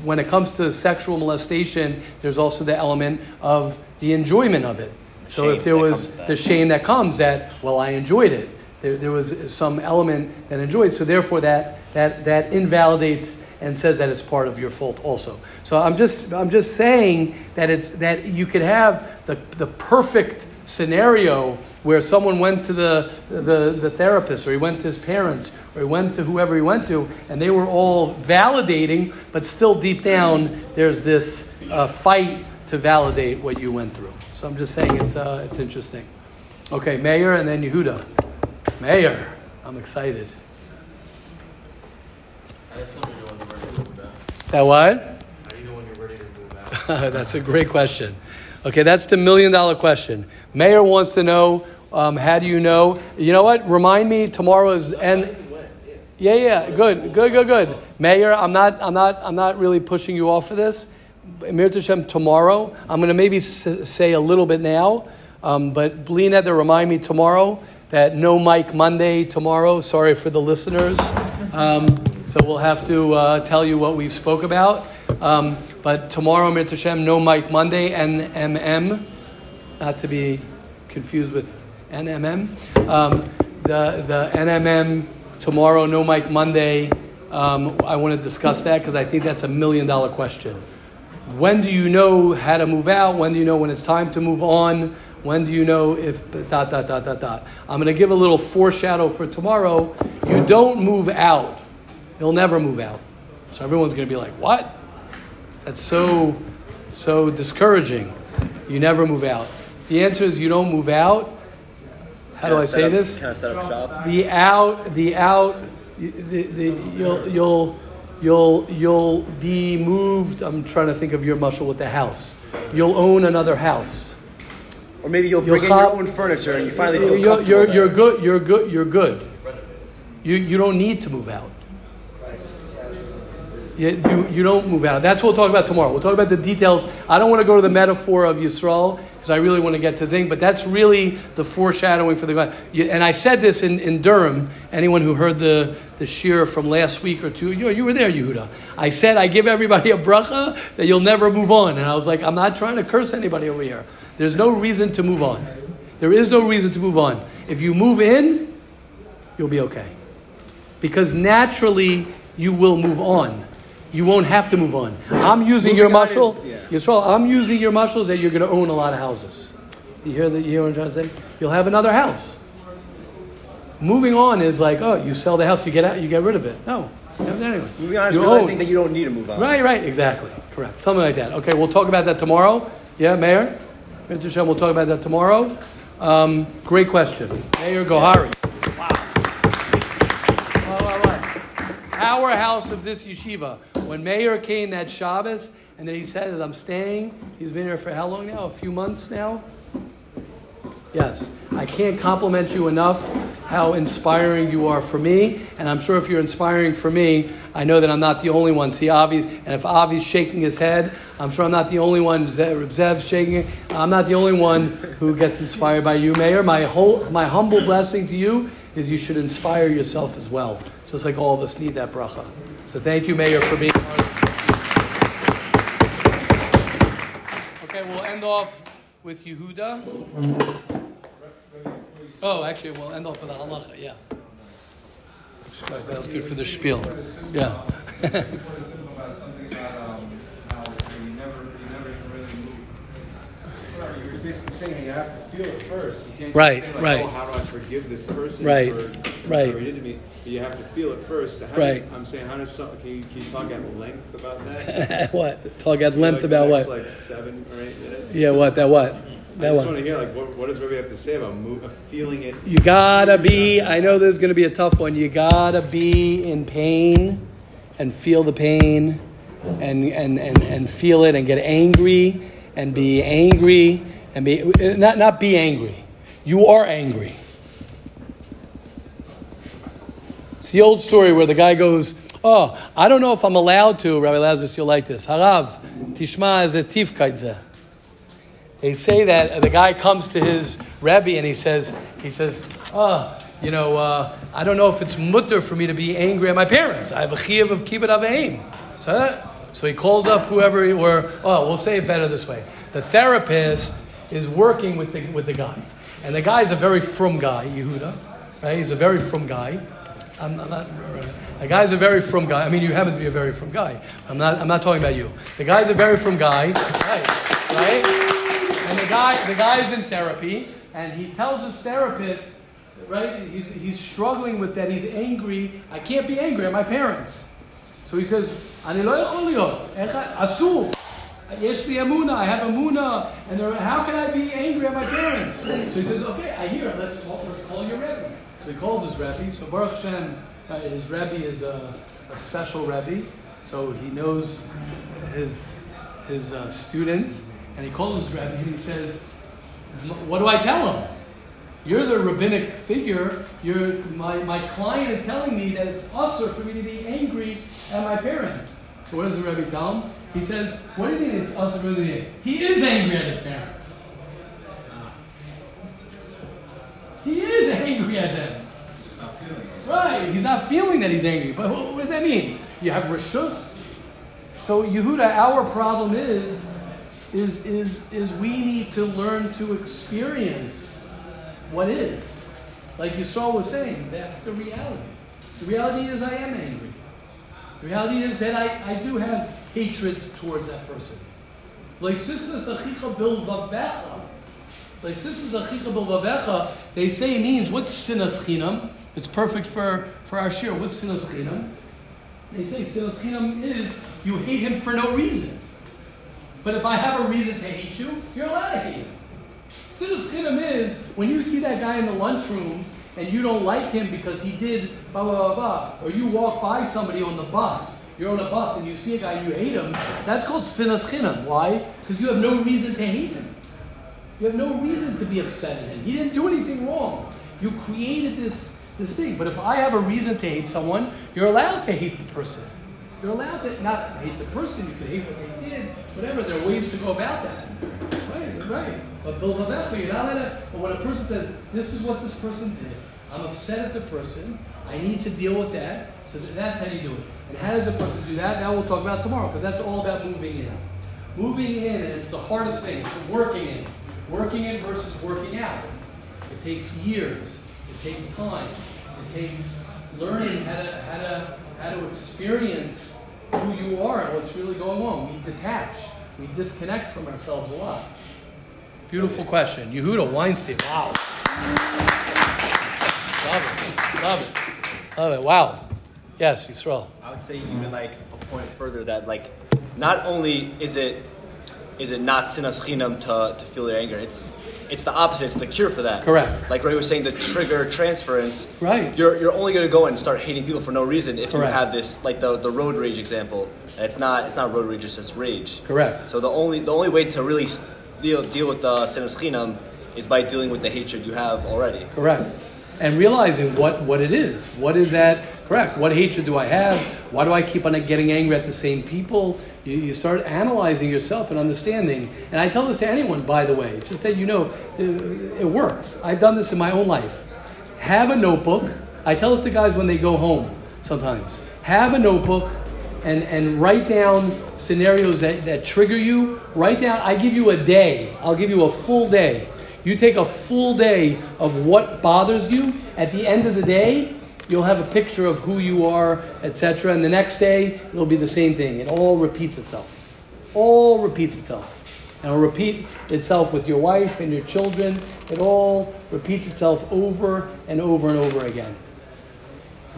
When it comes to sexual molestation, there's also the element of the enjoyment of it. So if there was comes with that. the shame that comes that well, I enjoyed it. There, there was some element that enjoyed. So therefore, that that that invalidates and says that it's part of your fault also. So I'm just I'm just saying that it's that you could have the the perfect scenario where someone went to the, the, the therapist or he went to his parents or he went to whoever he went to and they were all validating but still deep down there's this uh, fight to validate what you went through so i'm just saying it's, uh, it's interesting okay meir and then yehuda meir i'm excited I just want to know when you're ready to move out. that what How do you know when you're ready to move out? That's a great question. Okay, that's the million dollar question. Meir wants to know um, how do you know? You know what? Remind me tomorrow is and yeah, yeah, good, good, good, good. Meir, I'm not, I'm not, I'm not really pushing you off for this. Hashem, tomorrow. I'm going to maybe say a little bit now, um, but Bleen had to remind me tomorrow that no mic Monday tomorrow. Sorry for the listeners. Um, so we'll have to uh, tell you what we spoke about. Um, but tomorrow, Hashem, no mic Monday, NMM, not to be confused with NMM. Um, the, the NMM tomorrow, no mic Monday. Um, I want to discuss that because I think that's a million dollar question. When do you know how to move out? When do you know when it's time to move on? When do you know if dot dot dot dot dot? I'm going to give a little foreshadow for tomorrow. You don't move out. You'll never move out. So everyone's going to be like, "What? That's so so discouraging." You never move out. The answer is you don't move out. How do I say this? Of set up shop. the out the out the, the, you'll you'll you'll you'll be moved i'm trying to think of your mashal with the house you'll own another house Or maybe you'll You'll bring in your own furniture and you finally feel you're, comfortable. you're, you're good you're good you're good you, you don't need to move out you, you, you don't move out. That's what we'll talk about tomorrow. We'll talk about the details. I don't want to go to the metaphor of Yisrael because I really want to get to the thing, but that's really the foreshadowing for the. And I said this in, in Durham. Anyone who heard the, the shiur from last week or two, you, you were there, Yehuda. I said, I give everybody a bracha that you'll never move on. And I was like, I'm not trying to curse anybody over here. There's no reason to move on. There is no reason to move on. If you move in, you'll be okay. Because naturally, you will move on. You won't have to move on. I'm using Moving your mashal. yeah. Yisrael, I'm using your mashals that you're going to own a lot of houses. You hear that? You hear what I'm trying to say? You'll have another house. Moving on is like, oh, you sell the house, you get out, you get rid of it. No, anyway. Moving on is realizing own. that you don't need to move on. Right, right, exactly. Correct. Something like that. Okay, we'll talk about that tomorrow. Yeah, Meir? Mr. Hashem, we'll talk about that tomorrow. Um, great question. Meir Gohari. Wow. All right, all right. Powerhouse of this yeshiva. When Meir came that Shabbos, and then he says, I'm staying. He's been here for how long now? A few months now? Yes. I can't compliment you enough how inspiring you are for me. And I'm sure if you're inspiring for me, I know that I'm not the only one. See, Avi, and if Avi's shaking his head, I'm sure I'm not the only one. Zev, Zev's shaking it. I'm not the only one who gets inspired by you, Meir. My, whole, my humble blessing to you is you should inspire yourself as well. Just like all of us need that bracha. So thank you, Meir, for being Okay, we'll end off with Yehuda. Oh, actually, we'll end off with the halacha, yeah. That was good for the spiel. Yeah. You're basically saying you have to feel it first. You can't Right, like, right. Oh, how do I forgive this person Right, for right. whatever he did to me? But you have to feel it first. How Right. Do, I'm saying, how does some, can you, can you talk at length about that? what? Talk at length like about next, what? Like seven or eight minutes. Yeah, what? That what? I That just what? want to hear like what, what does Rebbe have to say about mo- uh, feeling it? You gotta be, I know there's gonna be a tough one. You gotta be in pain and feel the pain and, and, and, and feel it and get angry and be angry and be, not, not be angry. You are angry. It's the old story where the guy goes, Oh, I don't know if I'm allowed to, Rabbi Lazarus, you'll like this. Harav, tishma is a tifkaitze. They say that the guy comes to his Rebbe and he says, he says, oh, you know, uh, I don't know if it's mutter for me to be angry at my parents. I have a chiyuv of kibbud av v'eim. So, uh, so he calls up whoever, or, oh, we'll say it better this way. The therapist is working with the, with the guy. And the guy is a very frum guy, Yehuda, right? He's a very frum guy. I'm, I'm not, a guy's a very frum guy. I mean, you happen to be a very frum guy. I'm not, I'm not talking about you. The guy's a very frum guy, right? Right? And the guy, the guy's in therapy, and he tells his therapist, right? He's, he's struggling with that. He's angry. I can't be angry at my parents. So he says, "Ani lo יכול להיות. איך ה- אסור. יש לי אמונה. I have אמונה. And there, how can I be angry at my parents? So he says, okay, I hear it. Let's call, let's call your Rebbe. So he calls his Rebbe. So Baruch Hashem, uh, his Rebbe is a, a special Rebbe. So he knows his, his uh, students. And he calls his Rebbe and he says, what do I tell him? You're the rabbinic figure. You're, my, my client is telling me that it's assur for me to be angry at my parents. So what does the Rebbe tell him? He says, What do you mean it's assur for me to be angry? He is angry at his parents. He is angry at them. Right, he's not feeling that he's angry. But what, what does that mean? You have rishus. So Yehuda, our problem is, is, is, is we need to learn to experience what is. Like Yisrael was saying, that's the reality. The reality is I am angry. The reality is that I, I do have hatred towards that person. They say it means, what's sinas chinam? It's perfect for, for our shiur. What's sinas chinam? They say sinas chinam is you hate him for no reason. But if I have a reason to hate you, you're allowed to hate him. Sinas chinam is when you see that guy in the lunchroom and you don't like him because he did blah blah blah blah, or you walk by somebody on the bus, you're on a bus and you see a guy and you hate him, that's called sinas chinam. Why? Because you have no reason to hate him. You have no reason to be upset at him. He didn't do anything wrong. You created this this thing. But if I have a reason to hate someone, you're allowed to hate the person. You're allowed to not hate the person. You could hate what they did. Whatever. There are ways to go about that. Right. Right. But bilvavecha, you're not allowed to. But uh, when a person says, "This is what this person did," I'm upset at the person. I need to deal with that. So that's how you do it. And how does a person do that? That we'll talk about tomorrow because that's all about moving in. Moving in, and it's the hardest thing. It's working in. Working in versus working out. It takes years. It takes time. It takes learning how to how to how to experience who you are and what's really going on. We detach. We disconnect from ourselves a lot. Beautiful question. Yehuda Weinstein. Wow. Love it. Love it. Love it. Wow. Yes, Yisrael. I would say even like a point further that like not only is it is it not sinas chinam to, to feel your anger, it's it's the opposite. It's the cure for that. Correct. Like Ray was saying, the trigger transference. Right. You're, you're only going to go and start hating people for no reason if Correct. you have this like the, the road rage example. It's not it's not road rage, it's just rage. Correct. So the only the only way to really deal deal with the sinas chinam is by dealing with the hatred you have already. Correct. And realizing what, what it is. What is that? Correct. What hatred do I have? Why do I keep on getting angry at the same people? You, you start analyzing yourself and understanding. And I tell this to anyone, by the way, just that you know, uh, it works. I've done this in my own life. Have a notebook. I tell this to guys when they go home sometimes. Have a notebook and, and write down scenarios that, that trigger you. Write down, I give you a day. I'll give you a full day. You take a full day of what bothers you. At the end of the day, you'll have a picture of who you are, etc. And the next day, it'll be the same thing. It all repeats itself. All repeats itself. And it'll repeat itself with your wife and your children. It all repeats itself over and over and over again.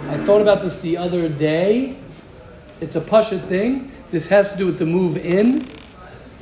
I thought about this the other day. It's a Pasha thing. This has to do with the move in.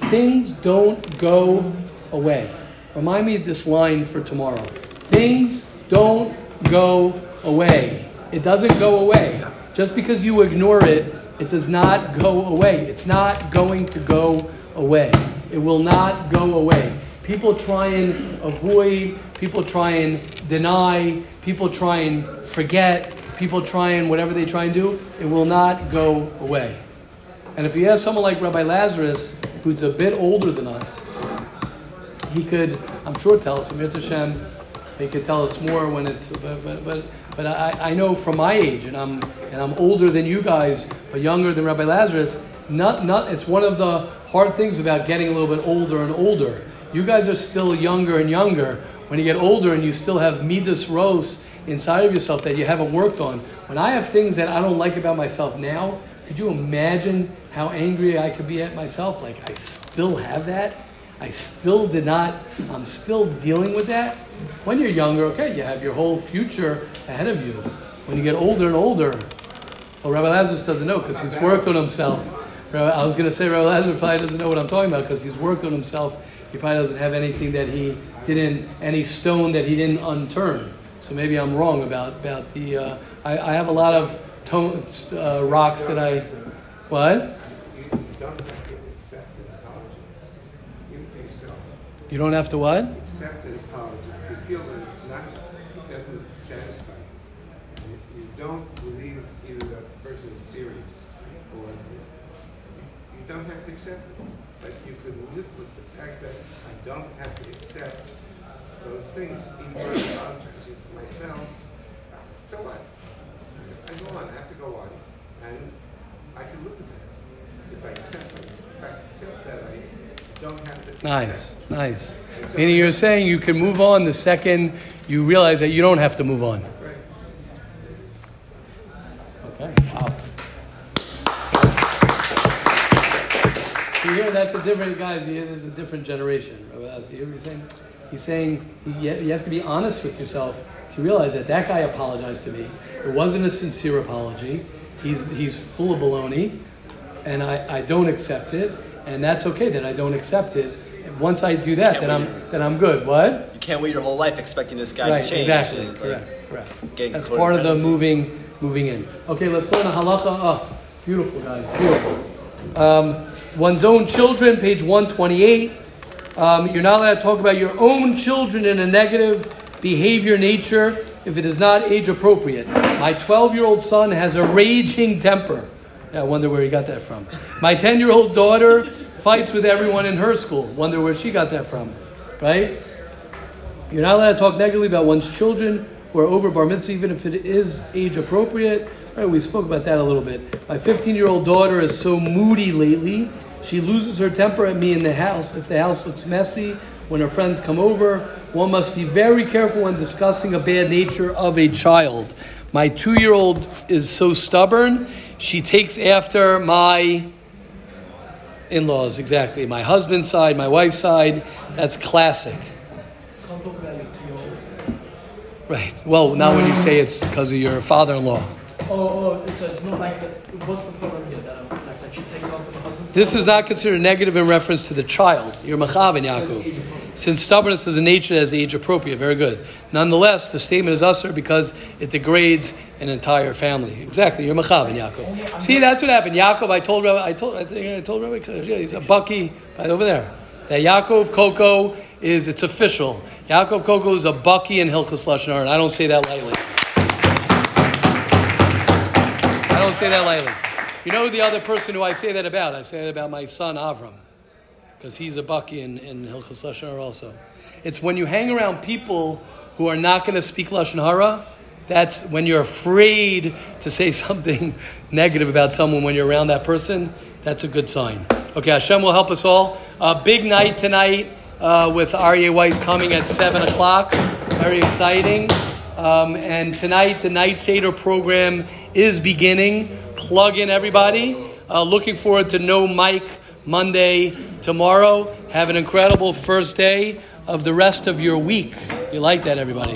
Things don't go away. Remind me of this line for tomorrow. Things don't go away. It doesn't go away. Just because you ignore it, it does not go away. It's not going to go away. It will not go away. People try and avoid, people try and deny, people try and forget, people try and whatever they try and do, it will not go away. And if you have someone like Rabbi Lazarus, who's a bit older than us, he could, I'm sure, tell us, Amir Hashem, he could tell us more when it's, but, but, but, but I, I know from my age, and I'm, and I'm older than you guys, but younger than Rabbi Lazarus, not, not, it's one of the hard things about getting a little bit older and older. You guys are still younger and younger. When you get older and you still have midas ros inside of yourself that you haven't worked on. When I have things that I don't like about myself now, could you imagine how angry I could be at myself? Like, I still have that? I still did not, I'm still dealing with that. When you're younger, okay, you have your whole future ahead of you. When you get older and older, well, Rabbi Lazarus doesn't know because he's worked on himself. I was going to say Rabbi Lazarus probably doesn't know what I'm talking about because he's worked on himself. He probably doesn't have anything that he didn't, any stone that he didn't unturn. So maybe I'm wrong about, about the, uh, I, I have a lot of tone, uh, rocks that I, what? You don't have to what? Accept an apology. If you feel that it's not, it doesn't satisfy you, and you don't believe either that person is serious or you don't have to accept it. But you could live with the fact that I don't have to accept those things, I'm apologizing for myself. So what? I go on, I have to go on. And I can live with that. If I accept it, if I accept that, I don't have to. Nice, nice. Meaning you're saying you can move on the second you realize that you don't have to move on. Okay. Wow. You hear that's a different guys. You hear there's a different generation. You hear what he's saying? He's saying you have to be honest with yourself to realize that that guy apologized to me. It wasn't a sincere apology. He's he's full of baloney, and I, I don't accept it, and that's okay that I don't accept it. Once I do that, then I'm then I'm good. What? You can't wait your whole life expecting this guy right, to change. Exactly. like, correct. Correct. That's part of the moving moving in. Okay, let's learn a halacha. Oh, beautiful guys, beautiful. Um, one's own children, page one twenty eight. Um, you're not allowed to talk about your own children in a negative behavior nature if it is not age appropriate. My 12 year old son has a raging temper. I wonder where he got that from. My 10 year old daughter fights with everyone in her school. Wonder where she got that from. Right? You're not allowed to talk negatively about one's children who are over bar mitzvah, even if it is age appropriate. Right, we spoke about that a little bit. My 15 year old daughter is so moody lately. She loses her temper at me in the house. If the house looks messy, when her friends come over, one must be very careful when discussing a bad nature of a child. My two year old is so stubborn, she takes after my in laws, exactly. My husband's side, my wife's side. That's classic. Right. Well, now when you say it's because of your father in law. Oh, oh, it's, it's not like the, what's the problem here? That, like that she takes This is not considered negative in reference to the child. You're Machav and Yaakov. Since stubbornness is a nature that is age appropriate, very good. Nonetheless, the statement is assur because it degrades an entire family. Exactly, you're Machav and Yaakov. See, that's what happened. Yaakov, I told Rabbi, I told, I think I told Rabbi, yeah, he's a baki right over there. That Yaakov Coco is, it's official. Yaakov Kokel is a baki in Hilchas Lashon and I don't say that lightly. I don't say that lightly. You know the other person who I say that about? I say that about my son Avram, because he's a baki in, in Hilchas Lashon Hara also. It's when you hang around people who are not going to speak Lashon Hara, that's when you're afraid to say something negative about someone when you're around that person. That's a good sign. Okay, Hashem will help us all. Uh, big night tonight uh, with Aryeh Weiss coming at 7 o'clock. Very exciting. Um, and tonight, the Night Seder program is beginning. Plug in, everybody. Uh, looking forward to No Mike Monday tomorrow. Have an incredible first day of the rest of your week. You like that, everybody?